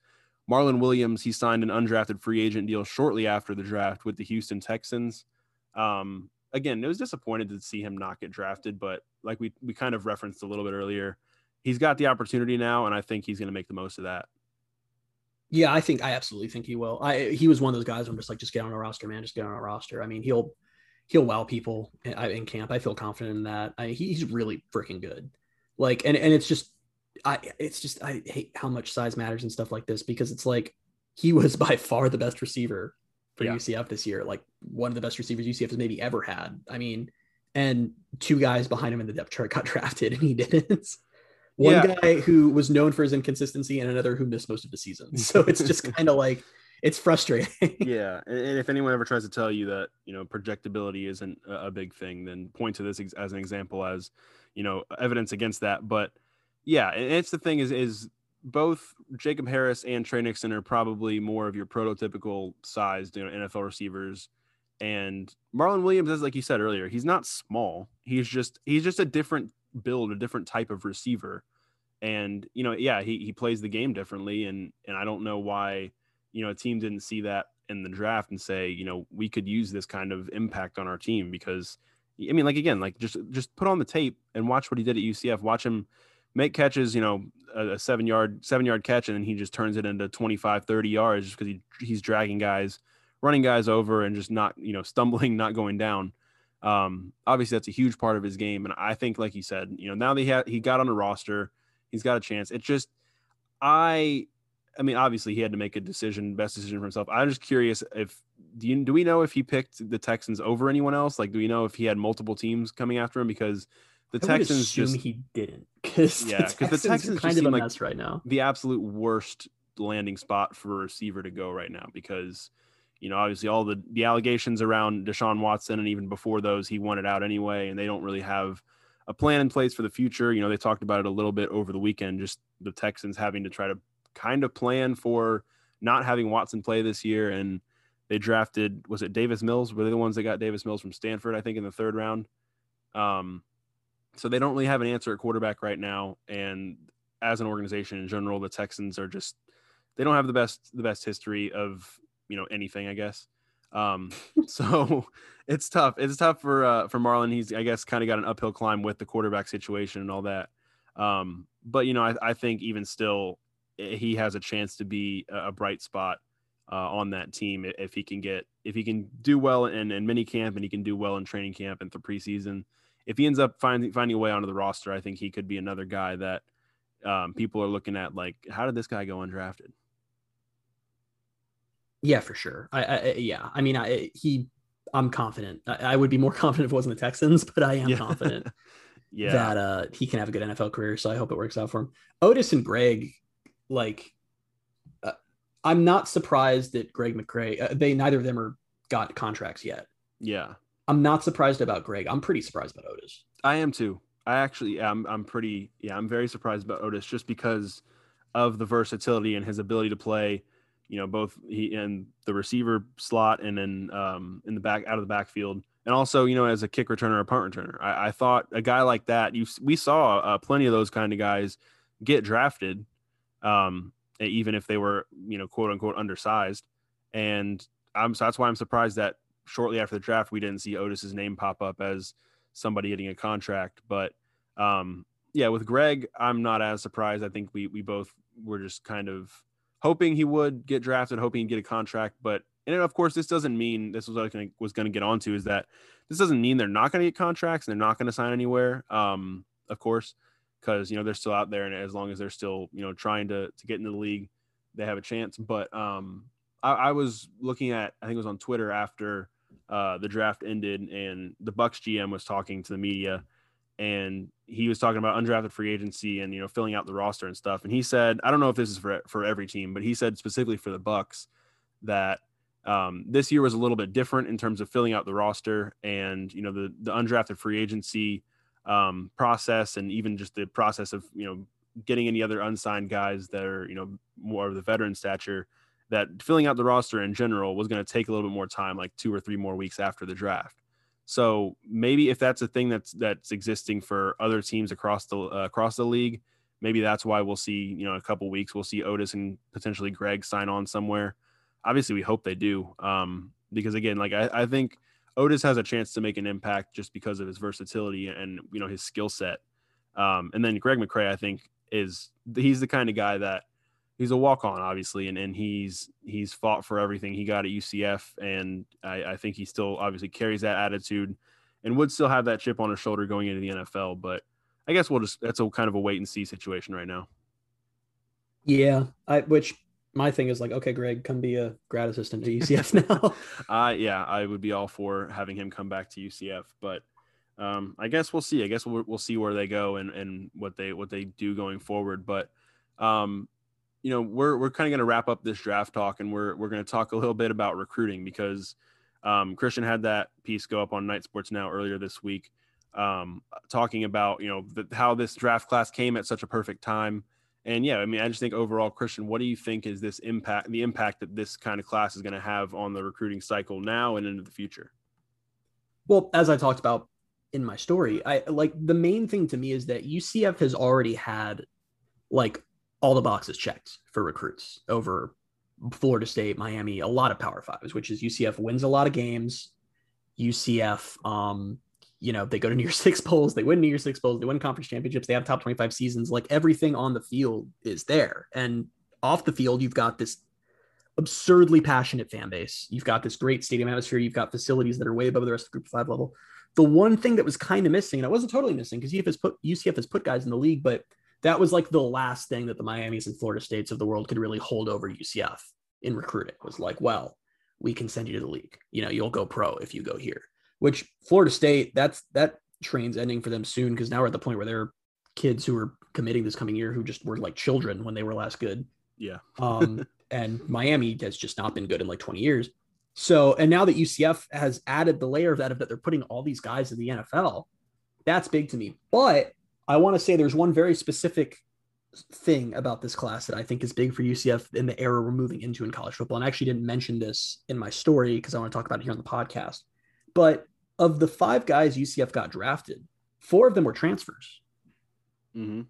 Marlon Williams, he signed an undrafted free agent deal shortly after the draft with the Houston Texans. Um, again, it was disappointed to see him not get drafted, but like we we kind of referenced a little bit earlier, he's got the opportunity now, and I think he's going to make the most of that. Yeah, I think I absolutely think he will. I he was one of those guys. I'm just like, just get on a roster, man. Just get on a roster. I mean, he'll he'll wow people in, uh, in camp. I feel confident in that. I, he's really freaking good. Like, and and it's just, I it's just I hate how much size matters and stuff like this because it's like he was by far the best receiver for yeah. UCF this year. Like one of the best receivers UCF has maybe ever had. I mean, and two guys behind him in the depth chart got drafted and he didn't. One yeah. guy who was known for his inconsistency and another who missed most of the season. So it's just kind of like it's frustrating. yeah, and if anyone ever tries to tell you that you know projectability isn't a big thing, then point to this as an example as you know evidence against that. But yeah, it's the thing is is both Jacob Harris and Tre Nixon are probably more of your prototypical sized you know NFL receivers. And Marlon Williams, as like you said earlier, he's not small. He's just he's just a different build, a different type of receiver. And you know, yeah, he he plays the game differently, and and I don't know why you know, a team didn't see that in the draft and say, you know, we could use this kind of impact on our team because I mean, like again, like just just put on the tape and watch what he did at UCF. Watch him make catches, you know, a, a seven yard seven yard catch, and then he just turns it into 25, 30 yards just because he he's dragging guys, running guys over, and just not you know stumbling, not going down. Um, obviously, that's a huge part of his game, and I think, like you said, you know, now that he had he got on a roster, he's got a chance. It just I I mean, obviously he had to make a decision, best decision for himself. I'm just curious if do you do we know if he picked the Texans over anyone else? Like, do we know if he had multiple teams coming after him? Because the I Texans just he didn't. Because yeah, because the Texans kind of a mess like right now. The absolute worst landing spot for a receiver to go right now because you know obviously all the the allegations around Deshaun Watson and even before those he wanted out anyway, and they don't really have a plan in place for the future. You know, they talked about it a little bit over the weekend, just the Texans having to try to kind of plan for not having Watson play this year. And they drafted, was it Davis Mills? Were they the ones that got Davis Mills from Stanford, I think, in the third round? Um, so they don't really have an answer at quarterback right now. And as an organization in general, the Texans are just they don't have the best the best history of you know anything, I guess. Um, so it's tough. It's tough for uh, for Marlon. He's I guess kind of got an uphill climb with the quarterback situation and all that. Um, but you know, I, I think even still, he has a chance to be a bright spot uh, on that team if he can get if he can do well in, in mini camp and he can do well in training camp and the preseason. If he ends up finding finding a way onto the roster, I think he could be another guy that um, people are looking at like, how did this guy go undrafted? Yeah, for sure. I, I yeah, I mean, I, he, I'm confident. I, I, would be more confident if it wasn't the Texans, but I am yeah. confident yeah. that uh, he can have a good NFL career. So I hope it works out for him. Otis and Greg like uh, I'm not surprised that Greg McCrae. Uh, they neither of them are got contracts yet. Yeah, I'm not surprised about Greg. I'm pretty surprised about Otis. I am too. I actually am. I'm pretty. Yeah, I'm very surprised about Otis just because of the versatility and his ability to play. You know, both he in the receiver slot and then um, in the back out of the backfield, and also you know as a kick returner or punt returner. I, I thought a guy like that. You we saw uh, plenty of those kind of guys get drafted um, even if they were, you know, quote unquote undersized. And I'm so that's why I'm surprised that shortly after the draft we didn't see Otis's name pop up as somebody getting a contract. But um, yeah, with Greg, I'm not as surprised. I think we we both were just kind of hoping he would get drafted, hoping he'd get a contract. But and of course, this doesn't mean this was what I was going to get onto is that this doesn't mean they're not going to get contracts and they're not going to sign anywhere. Um, of course, because you know they're still out there, and as long as they're still you know trying to to get into the league, they have a chance. But um, I, I was looking at I think it was on Twitter after uh, the draft ended, and the Bucs GM was talking to the media, and he was talking about undrafted free agency and you know filling out the roster and stuff. And he said, I don't know if this is for for every team, but he said specifically for the Bucs that um, this year was a little bit different in terms of filling out the roster and you know the the undrafted free agency um, process and even just the process of you know getting any other unsigned guys that are you know more of the veteran stature that filling out the roster in general was going to take a little bit more time like two or three more weeks after the draft. So maybe if that's a thing that's that's existing for other teams across the uh, across the league maybe that's why we'll see you know a couple weeks we'll see otis and potentially greg sign on somewhere. Obviously we hope they do um, because again like I, I think otis has a chance to make an impact just because of his versatility and you know his skill set. Um, and then greg mccrae i think is he's the kind of guy that he's a walk on obviously and, and he's he's fought for everything. He got at ucf and I, I think he still obviously carries that attitude and would still have that chip on his shoulder going into the nfl but i guess we'll just that's a kind of a wait and see situation right now. Yeah i which my thing is like, okay, Greg, come be a grad assistant at UCF now. uh, yeah, I would be all for having him come back to UCF, but um, I guess we'll see. I guess we'll, we'll see where they go and, and what they what they do going forward. But um, you know, we're we're kind of going to wrap up this draft talk, and we're we're going to talk a little bit about recruiting because um, Christian had that piece go up on Knight Sports Now earlier this week, um, talking about you know the, how this draft class came at such a perfect time and yeah, I mean, I just think overall, Christian, what do you think is this impact, the impact that this kind of class is going to have on the recruiting cycle now and into the future? Well, as I talked about in my story, I like the main thing to me is that UCF has already had like all the boxes checked for recruits over Florida State, Miami, a lot of Power Fives, which is UCF wins a lot of games. UCF um, you know, they go to New Year's Six bowls, they win New Year's Six bowls, they win conference championships, they have top 25 seasons. Like everything on the field is there. And off the field, you've got this absurdly passionate fan base. You've got this great stadium atmosphere. You've got facilities that are way above the rest of the group five level. The one thing that was kind of missing, and it wasn't totally missing because UCF UCF has put guys in the league, but that was like the last thing that the Miamis and Florida States of the world could really hold over UCF in recruiting was like, well, we can send you to the league. You know, you'll go pro if you go here which Florida State, that's that train's ending for them soon because now we're at the point where they're kids who are committing this coming year who just were like children when they were last good. Yeah. um, and Miami has just not been good in like 20 years. So, and now that UCF has added the layer of that, of that they're putting all these guys in the NFL, that's big to me. But I want to say there's one very specific thing about this class that I think is big for UCF in the era we're moving into in college football. And I actually didn't mention this in my story because I want to talk about it here on the podcast. But of the five guys UCF got drafted, four of them were transfers. Mm-hmm.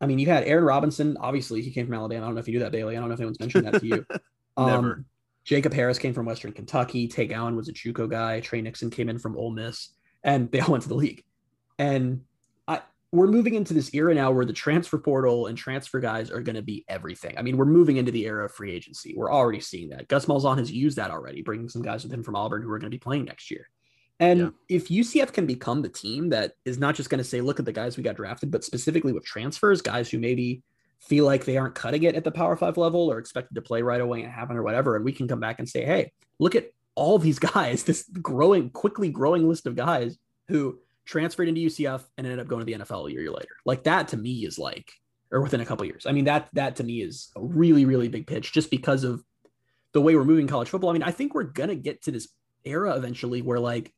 I mean, you had Aaron Robinson. Obviously, he came from Alabama. I don't know if you knew that, Bailey. I don't know if anyone's mentioned that to you. Never. Um, Jacob Harris came from Western Kentucky. Tay Gowan was a JUCO guy. Tre Nixon came in from Ole Miss, and they all went to the league. And I, we're moving into this era now where the transfer portal and transfer guys are going to be everything. I mean, we're moving into the era of free agency. We're already seeing that. Gus Malzahn has used that already, bringing some guys with him from Auburn who are going to be playing next year. And yeah. if UCF can become the team that is not just going to say, look at the guys we got drafted, but specifically with transfers, guys who maybe feel like they aren't cutting it at the Power Five level or expected to play right away and happen or whatever, and we can come back and say, hey, look at all these guys, this growing, quickly growing list of guys who transferred into UCF and ended up going to the NFL a year later. Like that to me is like, or within a couple years. I mean, that that to me is a really, really big pitch just because of the way we're moving college football. I mean, I think we're gonna get to this era eventually where like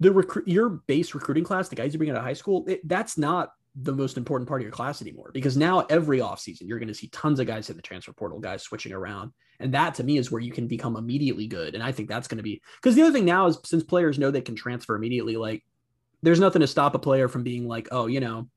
the recruit your base recruiting class, the guys you bring out of high school, it, that's not the most important part of your class anymore because now every offseason you're going to see tons of guys in the transfer portal, guys switching around. And that to me is where you can become immediately good. And I think that's going to be because the other thing now is since players know they can transfer immediately, like there's nothing to stop a player from being like, oh, you know,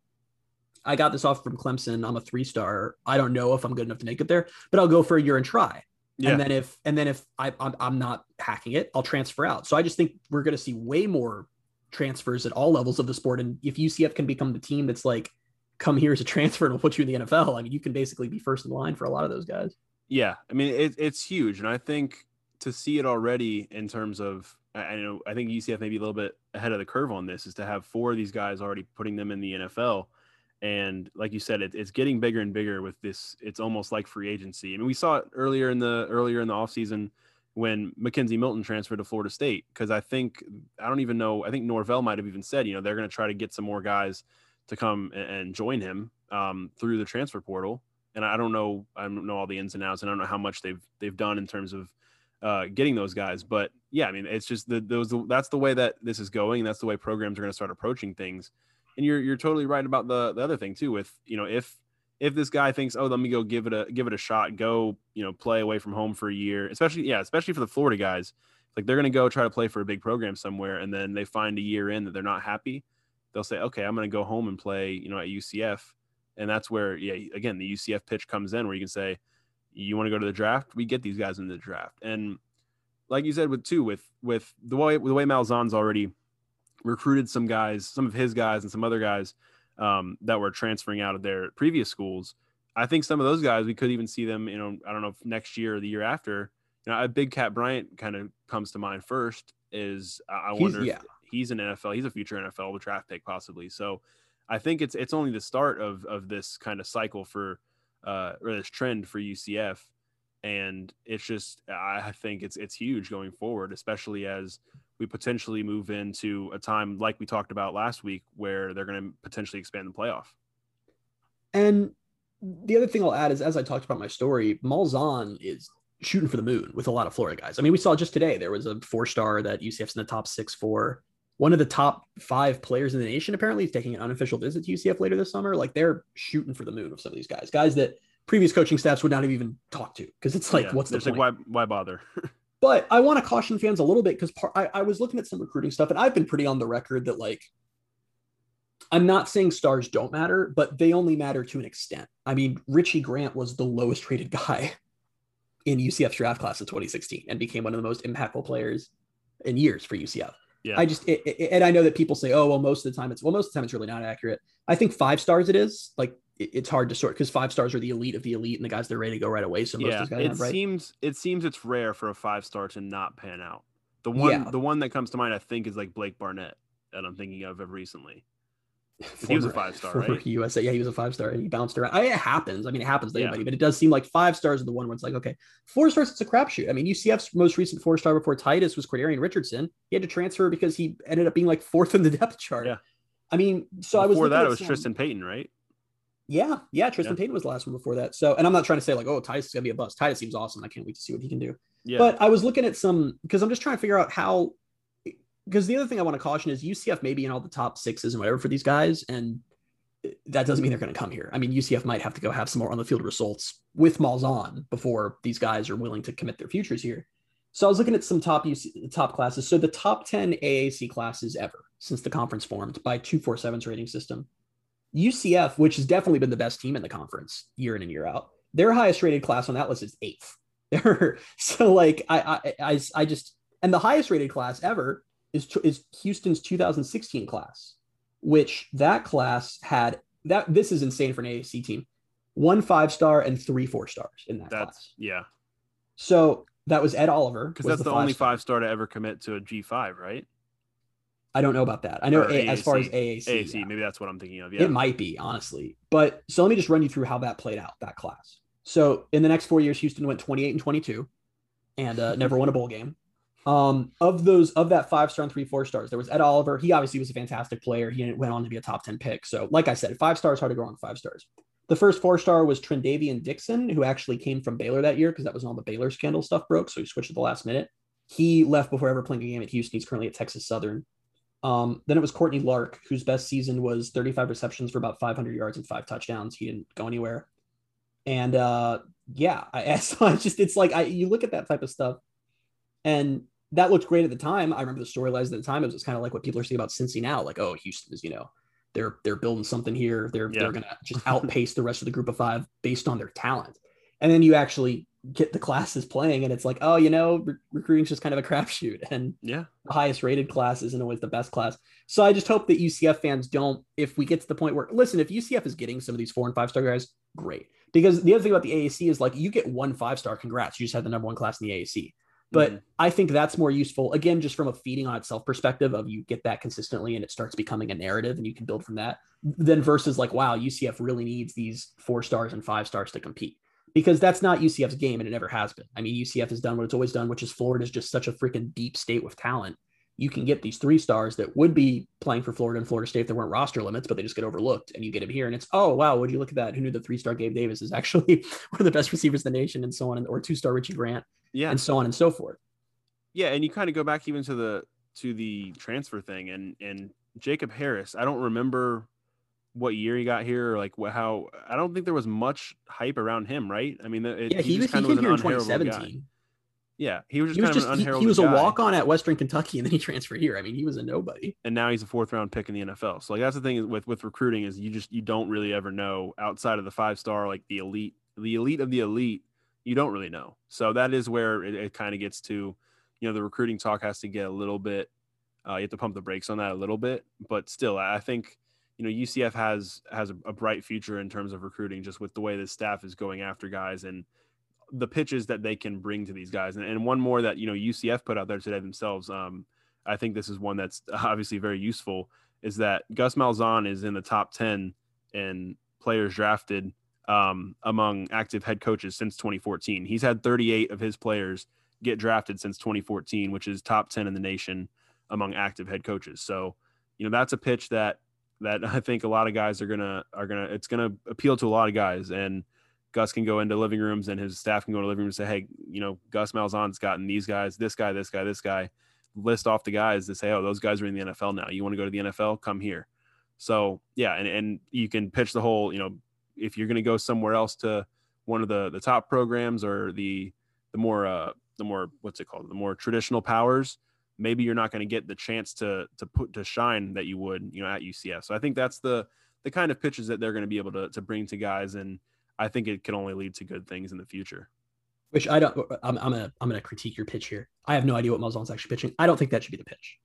I got this off from Clemson. I'm a three star. I don't know if I'm good enough to make it there, but I'll go for a year and try. Yeah. And then if and then if I, I'm, I'm not hacking it, I'll transfer out. So I just think we're going to see way more transfers at all levels of the sport. And if UCF can become the team that's like, come here as a transfer and we'll put you in the NFL, I mean, you can basically be first in line for a lot of those guys. Yeah, I mean it, it's huge, and I think to see it already in terms of I know I think UCF may be a little bit ahead of the curve on this is to have four of these guys already putting them in the NFL and like you said it, it's getting bigger and bigger with this it's almost like free agency. I mean we saw it earlier in the earlier in the offseason when Mackenzie Milton transferred to Florida State because I think I don't even know I think Norvell might have even said you know they're going to try to get some more guys to come and join him um, through the transfer portal. And I don't know I don't know all the ins and outs and I don't know how much they've they've done in terms of uh, getting those guys. But yeah I mean it's just the those that's the way that this is going that's the way programs are going to start approaching things and you're you're totally right about the the other thing too with you know if if this guy thinks, oh, let me go give it a give it a shot, go you know play away from home for a year, especially yeah, especially for the Florida guys, like they're gonna go try to play for a big program somewhere, and then they find a year in that they're not happy, they'll say, okay, I'm gonna go home and play you know at UCF, and that's where yeah, again the UCF pitch comes in where you can say, you want to go to the draft, we get these guys in the draft, and like you said with two with with the way the way Malzahn's already recruited some guys, some of his guys and some other guys um, that were transferring out of their previous schools. I think some of those guys we could even see them. You know, I don't know if next year or the year after. You know, a big Kat Bryant kind of comes to mind first. Is I wonder he's, yeah. he's an NFL. He's a future NFL draft pick possibly. So I think it's it's only the start of of this kind of cycle for uh, or this trend for UCF, and it's just I think it's it's huge going forward, especially as we potentially move into a time like we talked about last week where they're going to potentially expand the playoff. And the other thing I'll add is as I talked about my story, Malzahn is shooting for the moon with a lot of Florida guys. I mean, we saw just today there was a four star that UCF's in the top six for. One of the top five players in the nation apparently is taking an unofficial visit to UCF later this summer. Like they're shooting for the moon with some of these guys, guys that previous coaching staffs would not have even talked to because it's like, yeah, what's the point? Like, why, why bother? But I want to caution fans a little bit because I, I was looking at some recruiting stuff and I've been pretty on the record that like I'm not saying stars don't matter, but they only matter to an extent. I mean, Richie Grant was the lowest rated guy in UCF's draft class of 2016 and became one of the most impactful players in years for UCF. Yeah. I just it, it, and I know that people say, oh well, most of the time it's well, most of the time it's really not accurate. I think five stars it is. Like it's hard to sort because five stars are the elite of the elite and the guys that are ready to go right away. So most yeah, of guys it have, right? seems it seems it's rare for a five star to not pan out. The one yeah. the one that comes to mind I think is like Blake Barnett that I'm thinking of recently. Former, he was a five star, right? USA, yeah, he was a five star, and he bounced around. I mean, it happens. I mean, it happens to yeah. anybody, but it does seem like five stars are the one where it's like, okay, four stars, it's a crapshoot. I mean, UCF's most recent four star before Titus was Quadarian Richardson. He had to transfer because he ended up being like fourth in the depth chart. Yeah. I mean, so before I was before that it was Tristan Payton, right? Yeah, yeah. Tristan yeah. Payton was the last one before that. So, and I'm not trying to say like, oh, Titus is gonna be a bust. Titus seems awesome. I can't wait to see what he can do. Yeah. But I was looking at some because I'm just trying to figure out how. Because the other thing I want to caution is UCF maybe in all the top sixes and whatever for these guys, and that doesn't mean they're going to come here. I mean, UCF might have to go have some more on the field results with Malzahn before these guys are willing to commit their futures here. So I was looking at some top UC, top classes. So the top 10 AAC classes ever since the conference formed by 247's rating system. UCF, which has definitely been the best team in the conference year in and year out, their highest rated class on that list is eighth. so like I, I I I just and the highest rated class ever is is Houston's 2016 class, which that class had that this is insane for an AAC team. One five star and three four stars in that that's, class. Yeah. So that was Ed Oliver. Because that's the, the only five star to ever commit to a G five, right? I don't know about that. I know a, as far as AAC. AAC, yeah. maybe that's what I'm thinking of. Yeah. It might be, honestly. But so let me just run you through how that played out, that class. So in the next four years, Houston went 28 and 22 and uh, never won a bowl game. Um, of those, of that five star and three four stars, there was Ed Oliver. He obviously was a fantastic player. He went on to be a top 10 pick. So, like I said, five stars hard to go on five stars. The first four star was Trendavian Dixon, who actually came from Baylor that year because that was when all the Baylor scandal stuff broke. So he switched at the last minute. He left before ever playing a game at Houston. He's currently at Texas Southern. Um, then it was Courtney Lark, whose best season was 35 receptions for about 500 yards and five touchdowns. He didn't go anywhere. And uh, yeah, I, I just it's like I you look at that type of stuff, and that looked great at the time. I remember the storylines at the time. It was kind of like what people are saying about Cincy now, like oh Houston is you know they're they're building something here. They're yeah. they're gonna just outpace the rest of the group of five based on their talent. And then you actually get the classes playing and it's like oh you know re- recruiting's just kind of a crapshoot and yeah. the highest rated class isn't always the best class. So i just hope that ucf fans don't if we get to the point where listen if ucf is getting some of these four and five star guys great. Because the other thing about the aac is like you get one five star congrats you just had the number one class in the aac but mm-hmm. i think that's more useful again just from a feeding on itself perspective of you get that consistently and it starts becoming a narrative and you can build from that then versus like wow ucf really needs these four stars and five stars to compete because that's not UCF's game and it never has been. I mean, UCF has done what it's always done, which is Florida is just such a freaking deep state with talent. You can get these three stars that would be playing for Florida and Florida State if there weren't roster limits, but they just get overlooked. And you get them here, and it's oh wow, would you look at that? Who knew the three star Gabe Davis is actually one of the best receivers in the nation, and so on, or two star Richie Grant, yeah, and so on and so forth. Yeah, and you kind of go back even to the to the transfer thing, and and Jacob Harris. I don't remember what year he got here or like how I don't think there was much hype around him, right? I mean, it, yeah, he, he was kind he of was here in 2017. Guy. Yeah, he was just he was just, he, he, was a walk on at Western Kentucky, and then he transferred here. I mean, he was a nobody, and now he's a fourth round pick in the NFL. So like that's the thing with with recruiting is you just you don't really ever know outside of the five star like the elite, the elite of the elite. You don't really know. So that is where it, it kind of gets to, you know, the recruiting talk has to get a little bit. Uh, you have to pump the brakes on that a little bit, but still, I think you know UCF has has a, bright future in terms of recruiting, just with the way the staff is going after guys and the pitches that they can bring to these guys. And, and one more that you know UCF put out there today themselves. Um, I think this is one that's obviously very useful. Is that Gus Malzahn is in the top ten in players drafted um, among active head coaches since 2014. He's had 38 of his players get drafted since 2014, which is top 10 in the nation among active head coaches. So, you know, that's a pitch that that I think a lot of guys are gonna are gonna it's gonna appeal to a lot of guys. And Gus can go into living rooms and his staff can go to living rooms and say, Hey, you know, Gus Malzahn's gotten these guys, this guy, this guy, this guy, list off the guys to say, Oh, those guys are in the NFL now. You want to go to the NFL? Come here. So yeah, and, and you can pitch the whole, you know, if you're gonna go somewhere else to one of the the top programs or the the more uh the more what's it called the more traditional powers maybe you're not going to get the chance to to put to shine that you would you know at UCF. So I think that's the the kind of pitches that they're going to be able to to bring to guys, and I think it can only lead to good things in the future. Which I don't. I'm, I'm gonna I'm gonna critique your pitch here. I have no idea what Malzahn's actually pitching. I don't think that should be the pitch.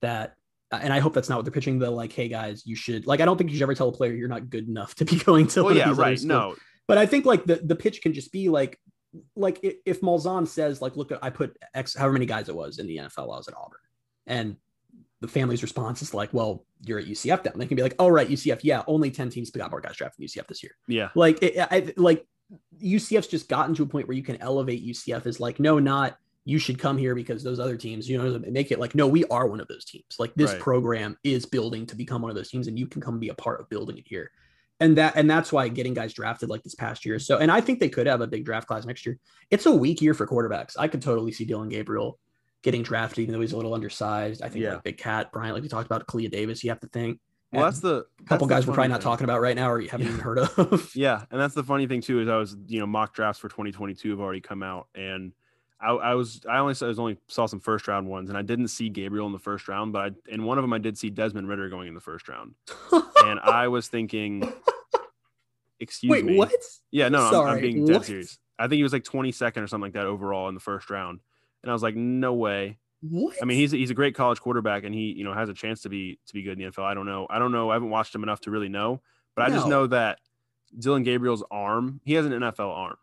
That and I hope that's not what they're pitching. The like, hey guys, you should like. I don't think you should ever tell a player you're not good enough to be going to. Well, yeah, right. No, but I think like the the pitch can just be like like if Malzahn says like, look, at I put X however many guys it was in the NFL. I was at Auburn, and the family's response is like, well, you're at UCF now. And they can be like, oh, right, UCF. Yeah, only 10 teams got more guys drafted UCF this year. Yeah. Like, it, I, like UCF's just gotten to a point where you can elevate UCF as like, no, not you should come here because those other teams, you know, make it like, no, we are one of those teams. Like this right. program is building to become one of those teams and you can come be a part of building it here and that and that's why getting guys drafted like this past year. So, and I think they could have a big draft class next year. It's a weak year for quarterbacks. I could totally see Dillon Gabriel getting drafted, even though he's a little undersized. I think yeah. like Big Kat, Bryant, like we talked about, Kalia Davis. You have to think. Well, that's the a couple that's guys we're probably not talking about right now, or you haven't yeah. even heard of. yeah, and that's the funny thing too is I was you know mock drafts for 2022 have already come out, and I, I was I only saw, I was only saw some first round ones, and I didn't see Gabriel in the first round, but I, in one of them I did see Desmond Ridder going in the first round, and I was thinking Excuse Wait, me. what? Yeah, no, I'm, I'm, being dead what? serious. I think he was like 22nd or something like that overall in the first round, and I was like, no way. What? I mean, he's he's a great college quarterback, and he you know has a chance to be to be good in the NFL. I don't know. I don't know. I haven't watched him enough to really know, but no. I just know that Dillon Gabriel's arm. He has an NFL arm,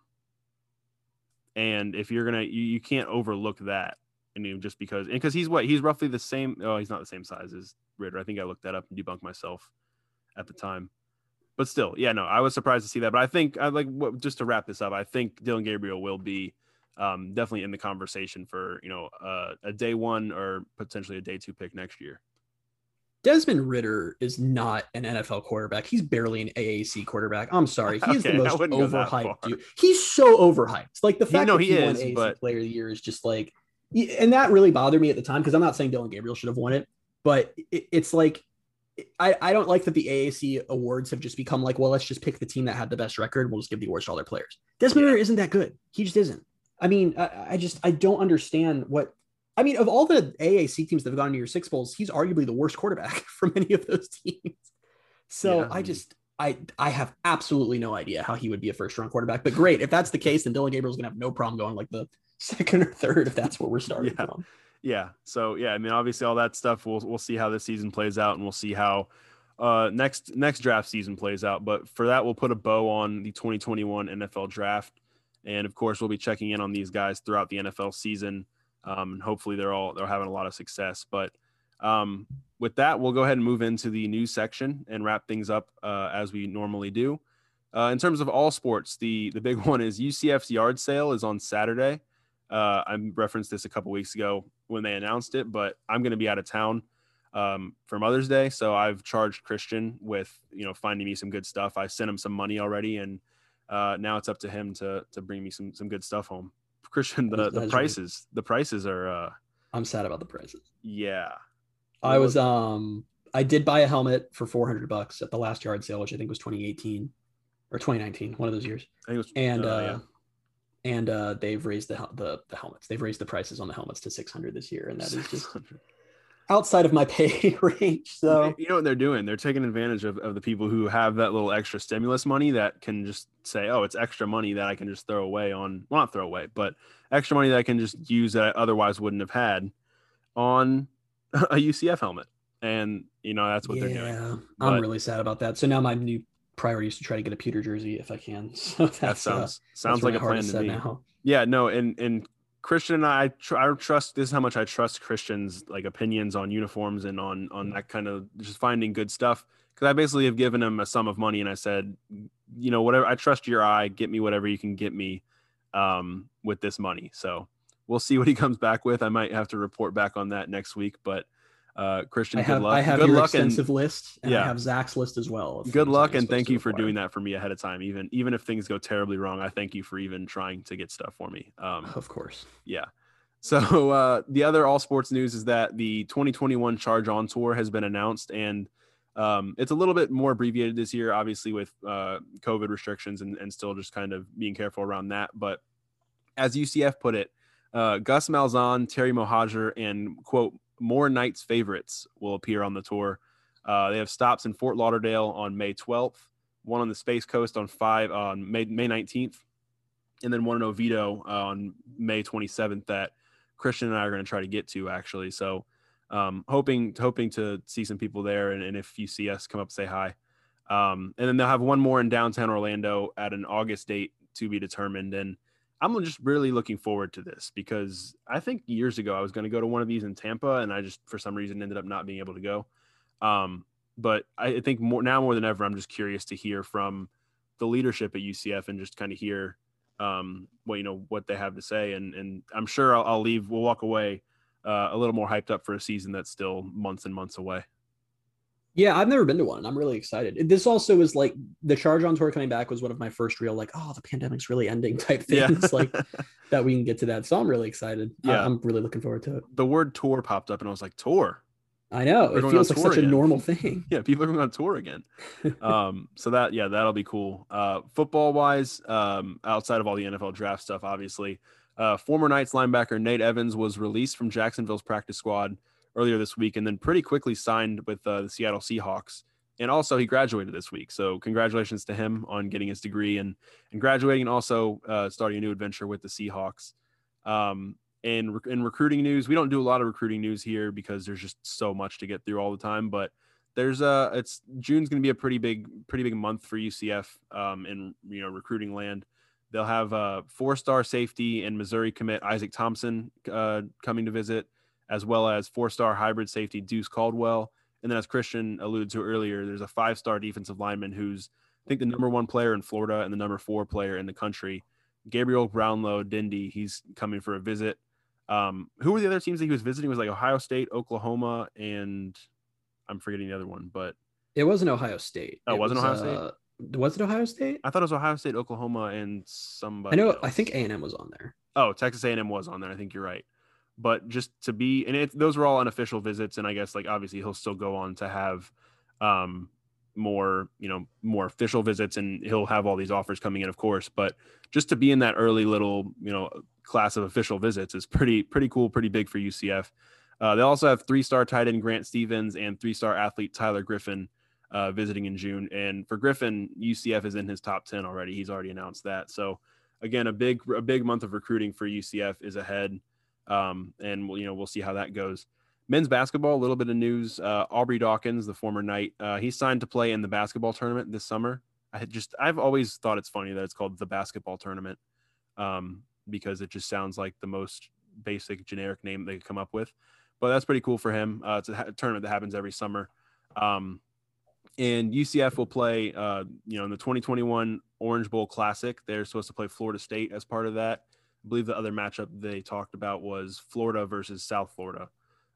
and if you're gonna, you, you can't overlook that. I mean, just because, and because he's what he's roughly the same. Oh, he's not the same size as Ridder. I think I looked that up and debunked myself at the time but still, yeah, no, I was surprised to see that. But I think I like what, just to wrap this up. I think Dillon Gabriel will be um, definitely in the conversation for you know uh, a day one or potentially a day two pick next year. Desmond Ridder is not an NFL quarterback. He's barely an AAC quarterback. I'm sorry. He is okay, the most overhyped dude. He's so overhyped. Like the fact that he, he is, won AAC but... Player of the Year is just like, and that really bothered me at the time because I'm not saying Dillon Gabriel should have won it, but it, it's like I, I don't like that the AAC awards have just become like, well, let's just pick the team that had the best record. We'll just give the awards to all their players. Desmond yeah. isn't that good. He just isn't. I mean, I, I, just I don't understand what. I mean, of all the AAC teams that have gone to your six bowls, he's arguably the worst quarterback for many of those teams. So yeah. I just I I have absolutely no idea how he would be a first round quarterback. But great, if that's the case, then Dillon Gabriel's gonna have no problem going like the second or third if that's where we're starting yeah. from yeah. So yeah, I mean, obviously all that stuff. We'll we'll see how this season plays out, and we'll see how uh, next next draft season plays out. But for that, we'll put a bow on the 2021 NFL draft, and of course, we'll be checking in on these guys throughout the NFL season, um, and hopefully they're all they're having a lot of success. But um, with that, we'll go ahead and move into the news section and wrap things up uh, as we normally do. Uh, in terms of all sports, the the big one is UCF's yard sale is on Saturday. Uh, I referenced this a couple weeks ago when they announced it, but I'm going to be out of town um, for Mother's Day, so I've charged Christian with you know finding me some good stuff. I sent him some money already, and uh, now it's up to him to to bring me some some good stuff home. Christian, the, the prices the prices are. Uh, I'm sad about the prices. Yeah, I was um I did buy a helmet for 400 bucks at the last yard sale, which I think was 2018 or 2019, one of those years. Was, and uh, uh yeah. and uh, they've raised the, the the helmets. They've raised the prices on the helmets to 600 this year, and that is just outside of my pay range. So you know what they're doing? They're taking advantage of, of the people who have that little extra stimulus money that can just say, "Oh, it's extra money that I can just throw away on well, not throw away, but extra money that I can just use that I otherwise wouldn't have had on a UCF helmet." And you know that's what yeah, they're doing. But, I'm really sad about that. So now my new priority is to try to get a Pewter jersey if I can. So that sounds uh, sounds like a plan to me. Now. Yeah, no, and and Christian and I, tr- I trust this is how much I trust Christian's like opinions on uniforms and on on that kind of just finding good stuff. Because I basically have given him a sum of money and I said, you know, whatever I trust your eye, get me whatever you can get me um, with this money. So we'll see what he comes back with. I might have to report back on that next week, but uh, Christian, I have, good luck. I have good your luck extensive and, list. And yeah, I have Zach's list as well. Good luck and thank you for doing that for me ahead of time. Even even if things go terribly wrong, I thank you for even trying to get stuff for me. Um, of course. Yeah. So uh, the other all sports news is that the 2021 Charge On Tour has been announced, and um, it's a little bit more abbreviated this year, obviously with uh, COVID restrictions and, and still just kind of being careful around that. But as UCF put it, uh, Gus Malzahn, Terry Mohajir, and quote more Knights favorites will appear on the tour. Uh, they have stops in Fort Lauderdale on May 12th, one on the Space Coast on five on May May 19th, and then one in Oviedo uh, on May 27th that Christian and I are going to try to get to actually. So um, hoping hoping to see some people there, and, and if you see us, come up say hi. Um, and then they'll have one more in downtown Orlando at an August date to be determined. And I'm just really looking forward to this because I think years ago I was going to go to one of these in Tampa, and I just for some reason ended up not being able to go. Um, but I think more now more than ever, I'm just curious to hear from the leadership at UCF and just kind of hear um, what you know what they have to say, and and I'm sure I'll, I'll leave. We'll walk away uh, a little more hyped up for a season that's still months and months away. Yeah, I've never been to one. I'm really excited. This also is like the Charge on tour coming back was one of my first real like, oh, the pandemic's really ending type things yeah. like that. We can get to that, so I'm really excited. Yeah, I, am really looking forward to it. The word tour popped up, and I was like, tour. I know it feels like such again. a normal thing. yeah, people are going on tour again. um, so that yeah, that'll be cool. Uh, football wise, um, outside of all the NFL draft stuff, obviously, uh, former Knights linebacker Nate Evans was released from Jacksonville's practice squad earlier this week, and then pretty quickly signed with uh, the Seattle Seahawks. And also, he graduated this week, so congratulations to him on getting his degree and and graduating, and also uh, starting a new adventure with the Seahawks. Um, and in recruiting news, we don't do a lot of recruiting news here because there's just so much to get through all the time. But there's a it's June's going to be a pretty big pretty big month for UCF um, in you know recruiting land. They'll have a four star safety and Missouri commit Isaac Thompson uh, coming to visit as well as four star hybrid safety Deuce Caldwell. And then, as Christian alluded to earlier, there's a five star defensive lineman who's, I think, the number one player in Florida and the number four player in the country. Gabriel Brownlow Dindy, he's coming for a visit. Um, who were the other teams that he was visiting? It was like Ohio State, Oklahoma, and I'm forgetting the other one, but it wasn't Ohio State. Oh, it wasn't was, Ohio State. Uh, was it Ohio State? I thought it was Ohio State, Oklahoma, and somebody. I know. Else. I think A and M was on there. Oh, Texas A and M was on there. I think you're right but just to be and it, those were all unofficial visits and i guess like obviously he'll still go on to have um more you know more official visits and he'll have all these offers coming in of course but just to be in that early little you know class of official visits is pretty pretty cool pretty big for ucf uh, they also have three star tight end grant stevens and three star athlete tyler griffin uh, visiting in june and for griffin ucf is in his top 10 already. He's already announced that. So again a big a big month of recruiting for ucf is ahead um, and we'll, you know, we'll see how that goes. Men's basketball, a little bit of news. Uh, Aubrey Dawkins, the former Knight, uh, he signed to play in the basketball tournament this summer. I just, I've always thought it's funny that it's called the basketball tournament um, because it just sounds like the most basic generic name they could come up with. But that's pretty cool for him. Uh, it's a, ha- tournament that happens every summer. Um, and UCF will play, uh, you know, in the 2021 Orange Bowl Classic. They're supposed to play Florida State as part of that. I believe the other matchup they talked about was Florida versus South Florida.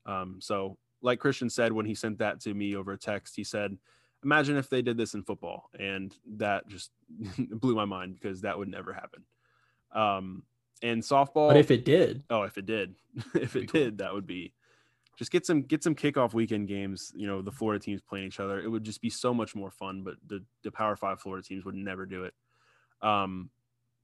Um, so, like Christian said when he sent that to me over a text, he said, "Imagine if they did this in football," and that just blew my mind because that would never happen. Um, and softball, But if it did, oh, if it did, if it did, that would be just get some get some kickoff weekend games. You know, the Florida teams playing each other. It would just be so much more fun. But the the Power Five Florida teams would never do it. Um,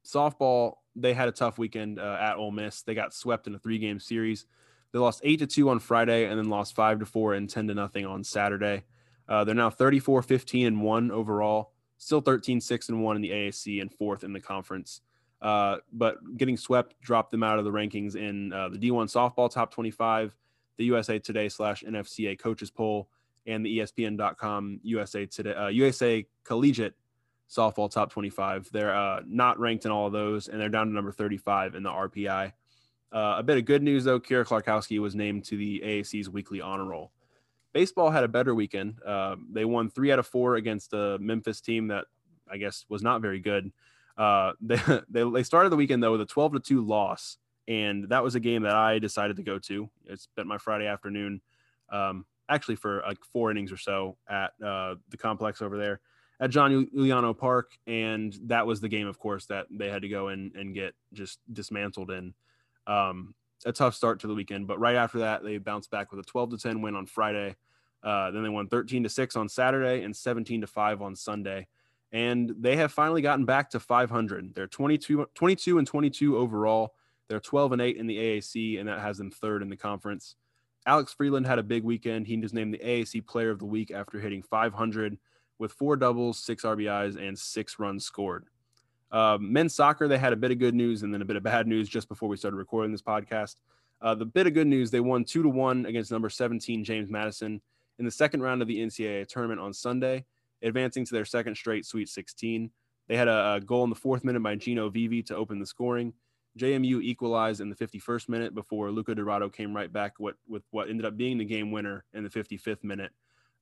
softball, they had a tough weekend uh, at Ole Miss. They got swept in a three game series. They lost eight to two on Friday and then lost five to four and 10 to nothing on Saturday. Uh, they're now 34, 15 and one overall, still 13, six and one in the AAC and fourth in the conference. Uh, but getting swept dropped them out of the rankings in uh, the D1 softball top 25, the USA Today slash NFCA coaches poll, and the ESPN.com USA Today, uh, USA Collegiate softball top 25. They're uh, not ranked in all of those, and they're down to number 35 in the RPI. Uh, a bit of good news though, Kira Clarkowski was named to the AAC's weekly honor roll. Baseball had a better weekend. Uh, they won three out of four against a Memphis team that I guess was not very good. Uh, they, they they started the weekend though with a 12 to two loss, and that was a game that I decided to go to. I spent my Friday afternoon, um, actually for like four innings or so at uh, the complex over there at John Euliano Park, and that was the game, of course, that they had to go in and get just dismantled in. Um, a tough start to the weekend, but right after that, they bounced back with a 12 to 10 win on Friday. Uh, then they won 13 to 6 on Saturday and 17 to 5 on Sunday. And they have finally gotten back to 500. They're 22, 22 and 22 overall. They're 12 and 8 in the AAC, and that has them third in the conference. Alex Freeland had a big weekend. He was named the AAC Player of the Week after hitting 500 with four doubles, six RBIs, and six runs scored. Um, men's soccer, they had a bit of good news and then a bit of bad news just before we started recording this podcast. Uh, the bit of good news, they won two to one against number 17 James Madison in the second round of the NCAA tournament on Sunday, advancing to their second straight Sweet 16. They had a, a goal in the fourth minute by Gino Vivi to open the scoring. JMU equalized in the 51st minute before Luca Dorado came right back what, with what ended up being the game winner in the 55th minute.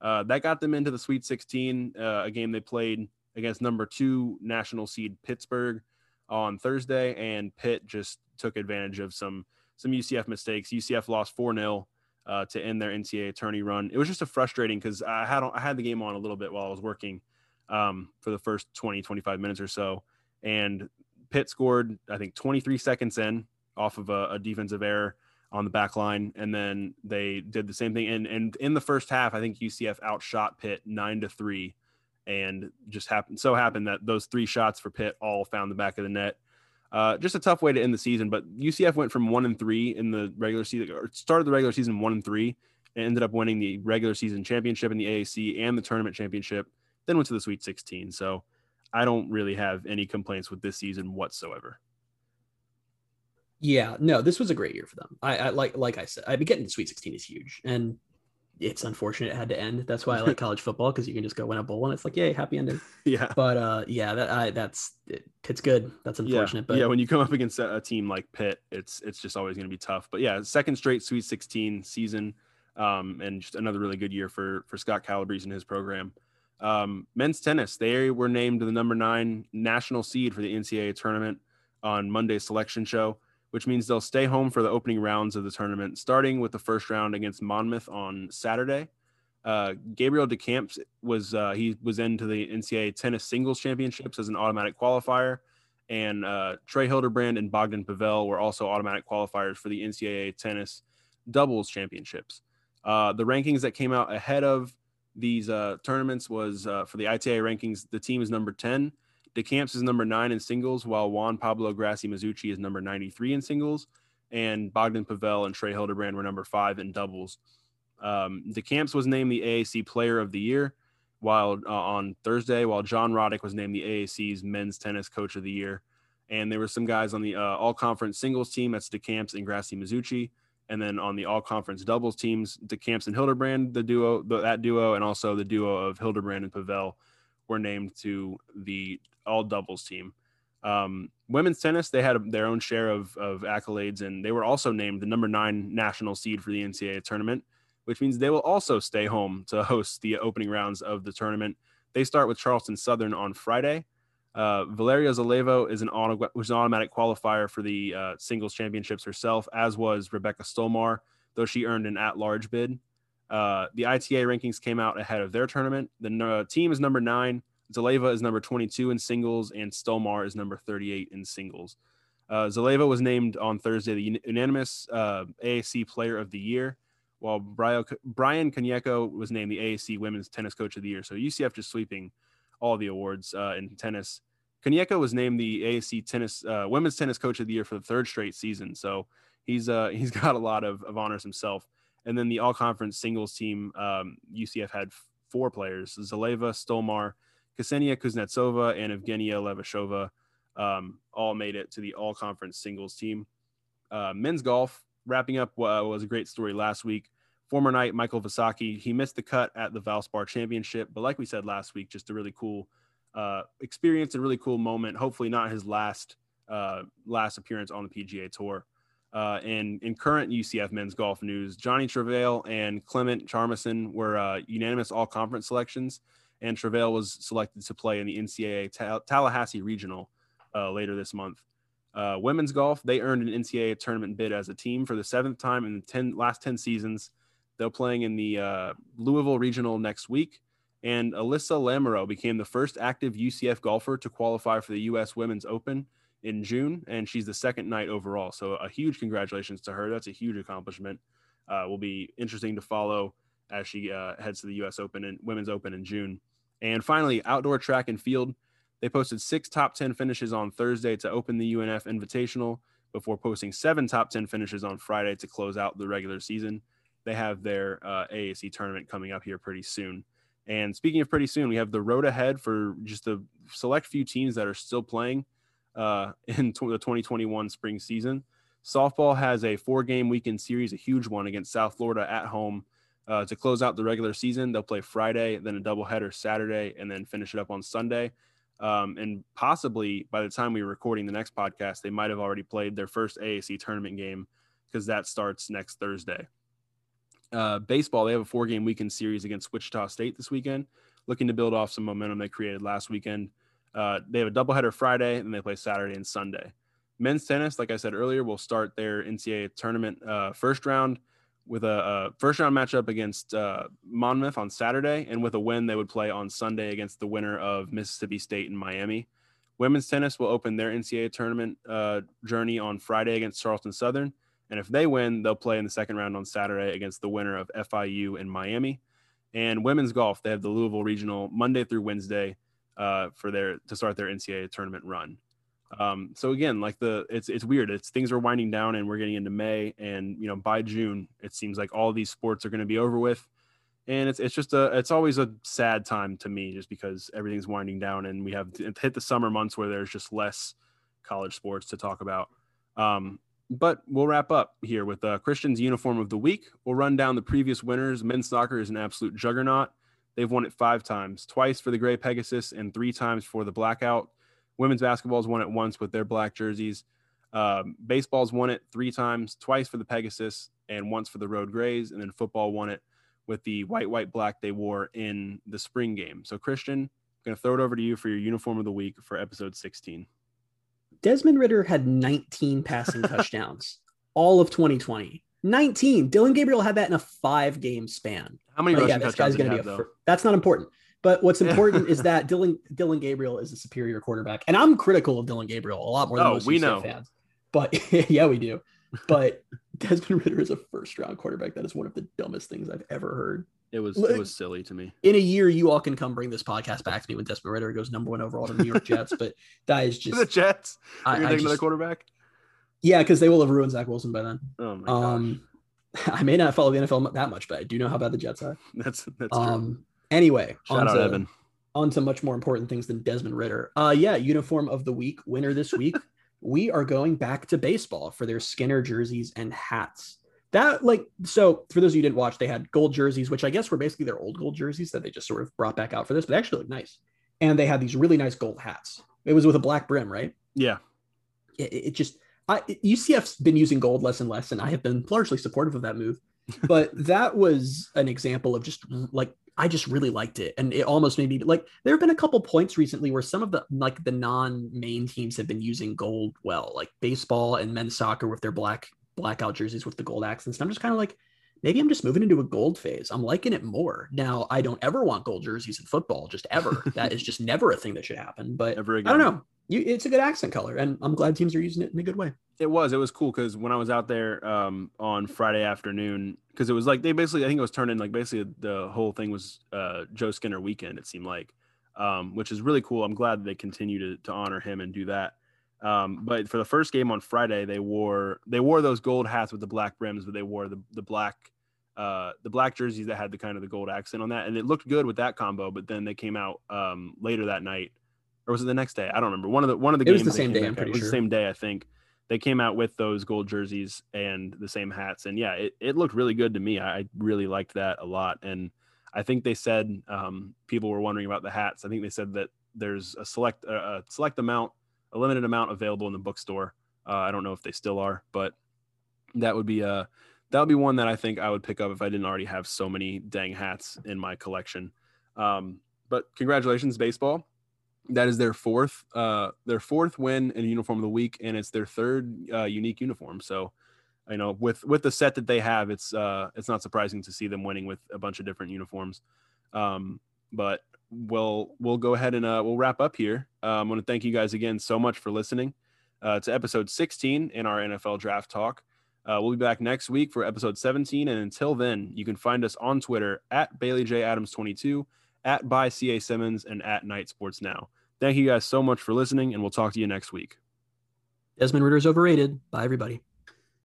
Uh, that got them into the Sweet 16, uh, a game they played against number two national seed Pittsburgh on Thursday, and Pitt just took advantage of some some UCF mistakes. UCF lost 4 0 uh, to end their NCAA tourney run. It was just a frustrating because I had I had the game on a little bit while I was working um, for the first 20 25 minutes or so, and Pitt scored I think 23 seconds in off of a, a defensive error on the back line, and then they did the same thing. And and in the first half, I think UCF outshot Pitt nine to three, and just happened so happened that those three shots for Pitt all found the back of the net. Uh, just a tough way to end the season, but UCF went from one and three in the regular season, or started the regular season one and three, and ended up winning the regular season championship in the AAC and the tournament championship. Then went to the Sweet 16. So I don't really have any complaints with this season whatsoever. Yeah, no, this was a great year for them. I, I like like I said, I mean, getting to Sweet 16 is huge, and it's unfortunate it had to end. That's why I like college football because you can just go win a bowl and it's like, yay, happy ending. Yeah. But uh, yeah, that I, that's it, it's good. That's unfortunate, yeah. but yeah, when you come up against a, a team like Pitt, it's it's just always going to be tough. But yeah, second straight Sweet 16 season, um, and just another really good year for for Scott Calabrese and his program. Um, men's tennis, they were named the number nine national seed for the NCAA tournament on Monday's selection show, which means they'll stay home for the opening rounds of the tournament, starting with the first round against Monmouth on Saturday. Uh, Gabriel DeCamps was uh, he was into the NCAA tennis singles championships as an automatic qualifier, and uh, Trey Hildebrand and Bogdan Pavel were also automatic qualifiers for the NCAA tennis doubles championships. Uh, the rankings that came out ahead of these uh, tournaments was uh, for the ITA rankings. The team is number ten. DeCamps is number nine in singles, while Juan Pablo Grassi Mizuchi is number 93 in singles, and Bogdan Pavel and Trey Hildebrand were number five in doubles. Um, DeCamps was named the AAC Player of the Year, while uh, on Thursday, while John Roddick was named the AAC's Men's Tennis Coach of the Year. And there were some guys on the uh, All Conference Singles team. That's DeCamps and Grassi Mizuchi. And then on the All Conference Doubles teams, DeCamps and Hildebrand, the duo, the, that duo, and also the duo of Hildebrand and Pavel were named to the All Doubles team. Um, women's tennis, they had their own share of, of accolades, and they were also named the number nine national seed for the NCAA tournament. which means they will also stay home to host the opening rounds of the tournament. They start with Charleston Southern on Friday. Uh, Valeria Zaleva is an, auto, was an automatic qualifier for the uh, singles championships herself, as was Rebecca Stolmar, though she earned an at-large bid. Uh, the ITA rankings came out ahead of their tournament. The uh, team is number nine. Zaleva is number 22 in singles, and Stolmar is number 38 in singles. Uh, Zaleva was named on Thursday the unanimous uh, AAC Player of the Year, while Brian Kanyeko was named the AAC Women's Tennis Coach of the Year. So UCF just sweeping all the awards uh, in tennis. Kanyeko was named the AAC Tennis uh, Women's Tennis Coach of the Year for the third straight season. So he's uh, he's got a lot of, of honors himself. And then the all conference singles team, um, UCF had four players Zaleva, Stolmar, Ksenia Kuznetsova, and Evgenia Levashova um, all made it to the all conference singles team. Uh, men's golf, wrapping up uh, was a great story last week. Former knight Michael Visacki, he missed the cut at the Valspar Championship, but like we said last week, just a really cool uh, experience and really cool moment. Hopefully, not his last uh, last appearance on the PGA Tour. Uh, and in current UCF men's golf news, Johnny Travale and Clement Charmison were uh, unanimous all conference selections, and Travale was selected to play in the NCAA Tallahassee Regional uh, later this month. Uh, women's golf, they earned an NCAA tournament bid as a team for the seventh time in the 10, last 10 seasons. They're playing in the uh, Louisville Regional next week. And Alyssa Lamoureux became the first active UCF golfer to qualify for the U.S. Women's Open in June, and she's the second night overall. So a huge congratulations to her. That's a huge accomplishment. Uh, will be interesting to follow as she uh, heads to the U.S. Open and Women's Open in June. And finally, outdoor track and field. They posted six top 10 finishes on Thursday to open the UNF Invitational before posting seven top 10 finishes on Friday to close out the regular season. They have their uh, AAC tournament coming up here pretty soon. And speaking of pretty soon, we have the road ahead for just a select few teams that are still playing uh, in the 2021 spring season. Softball has a four game weekend series, a huge one against South Florida at home uh, to close out the regular season. They'll play Friday, then a doubleheader Saturday, and then finish it up on Sunday. Um, and possibly by the time we are recording the next podcast, they might have already played their first AAC tournament game because that starts next Thursday. Uh, baseball, they have a four game weekend series against Wichita State this weekend, looking to build off some momentum they created last weekend. Uh, they have a doubleheader Friday, and they play Saturday and Sunday. Men's tennis, like I said earlier, will start their NCAA tournament uh, first round with a, a, first round matchup against uh, Monmouth on Saturday, and with a win, they would play on Sunday against the winner of Mississippi State and Miami. Women's tennis will open their NCAA tournament uh, journey on Friday against Charleston Southern, and if they win, they'll play in the second round on Saturday against the winner of FIU and Miami. And women's golf, they have the Louisville Regional Monday through Wednesday uh, for their to start their NCAA tournament run. Um, so again, like the it's it's weird. It's things are winding down and we're getting into May, and you know by June it seems like all these sports are going to be over with, and it's it's just a it's always a sad time to me just because everything's winding down and we have hit the summer months where there's just less college sports to talk about. Um, but we'll wrap up here with uh, Christian's uniform of the week. We'll run down the previous winners. Men's soccer is an absolute juggernaut. They've won it five times, twice for the Gray Pegasus and three times for the Blackout. Women's basketball's won it once with their black jerseys. Um, baseball's won it three times, twice for the Pegasus and once for the Road Grays. And then football won it with the white, white, black they wore in the spring game. So, Christian, I'm going to throw it over to you for your uniform of the week for episode 16. Desmond Ridder had 19 passing touchdowns all of 2020. 19. Dillon Gabriel had that in a five game span. How many like, yeah, this guy's going to be a, That's not important. But what's important is that Dylan Dillon Gabriel is a superior quarterback, and I'm critical of Dillon Gabriel a lot more than oh, most we know. fans. But yeah, we do. But Desmond Ridder is a first round quarterback. That is one of the dumbest things I've ever heard. It was it was silly to me. In a year, you all can come bring this podcast back to me when Desmond Ridder goes number one overall to the New York Jets. But that is just the Jets. Are you another quarterback? Yeah, because they will have ruined Zach Wilson by then. Oh my um, gosh. I may not follow the NFL that much, but I do know how bad the Jets are. That's that's um, true. Anyway, shout out to, Evan. On to much more important things than Desmond Ridder. Uh, yeah, uniform of the week winner this week. we are going back to baseball for their Skinner jerseys and hats. That like so for those of you didn't watch, they had gold jerseys, which I guess were basically their old gold jerseys that they just sort of brought back out for this, but they actually look nice. And they had these really nice gold hats. It was with a black brim, right? Yeah. It, it just I UCF's been using gold less and less, and I have been largely supportive of that move but that was an example of just like I just really liked it, and it almost made me like. There have been a couple points recently where some of the like the non-main teams have been using gold well, like baseball and men's soccer with their black blackout jerseys with the gold accents. And I'm just kind of like, maybe I'm just moving into a gold phase. I'm liking it more now. I don't ever want gold jerseys in football, just ever. that is just never a thing that should happen. But I don't know. You, it's a good accent color, and I'm glad teams are using it in a good way. It was. It was cool because when I was out there um, on Friday afternoon, because it was like they basically, I think it was turning like basically the whole thing was uh, Joe Skinner weekend. It seemed like, um, which is really cool. I'm glad they continue to to honor him and do that. Um, but for the first game on Friday, they wore they wore those gold hats with the black brims, but they wore the the black uh, the black jerseys that had the kind of the gold accent on that, and it looked good with that combo. But then they came out um, later that night or was it the next day? I don't remember. One of the one of the it games was the same day. I'm pretty it was sure. the same day. I think they came out with those gold jerseys and the same hats, and yeah, it, it looked really good to me. I really liked that a lot, and I think they said um, people were wondering about the hats. I think they said that there's a select uh, a select amount, a limited amount available in the bookstore. Uh, I don't know if they still are, but that would be a uh, that would be one that I think I would pick up if I didn't already have so many dang hats in my collection. Um, but congratulations, baseball that is their fourth uh their fourth win in uniform of the week and it's their third uh, unique uniform. So you know with with the set that they have it's uh it's not surprising to see them winning with a bunch of different uniforms. Um but we'll we'll go ahead and uh we'll wrap up here. Uh, i want to thank you guys again so much for listening uh, to episode 16 in our nfl draft talk. Uh, we'll be back next week for episode 17 and until then you can find us on twitter at bailey j adams 22 at by CA Simmons and at Knight Sports Now. Thank you guys so much for listening, and we'll talk to you next week. Desmond Ridder's overrated. Bye, everybody.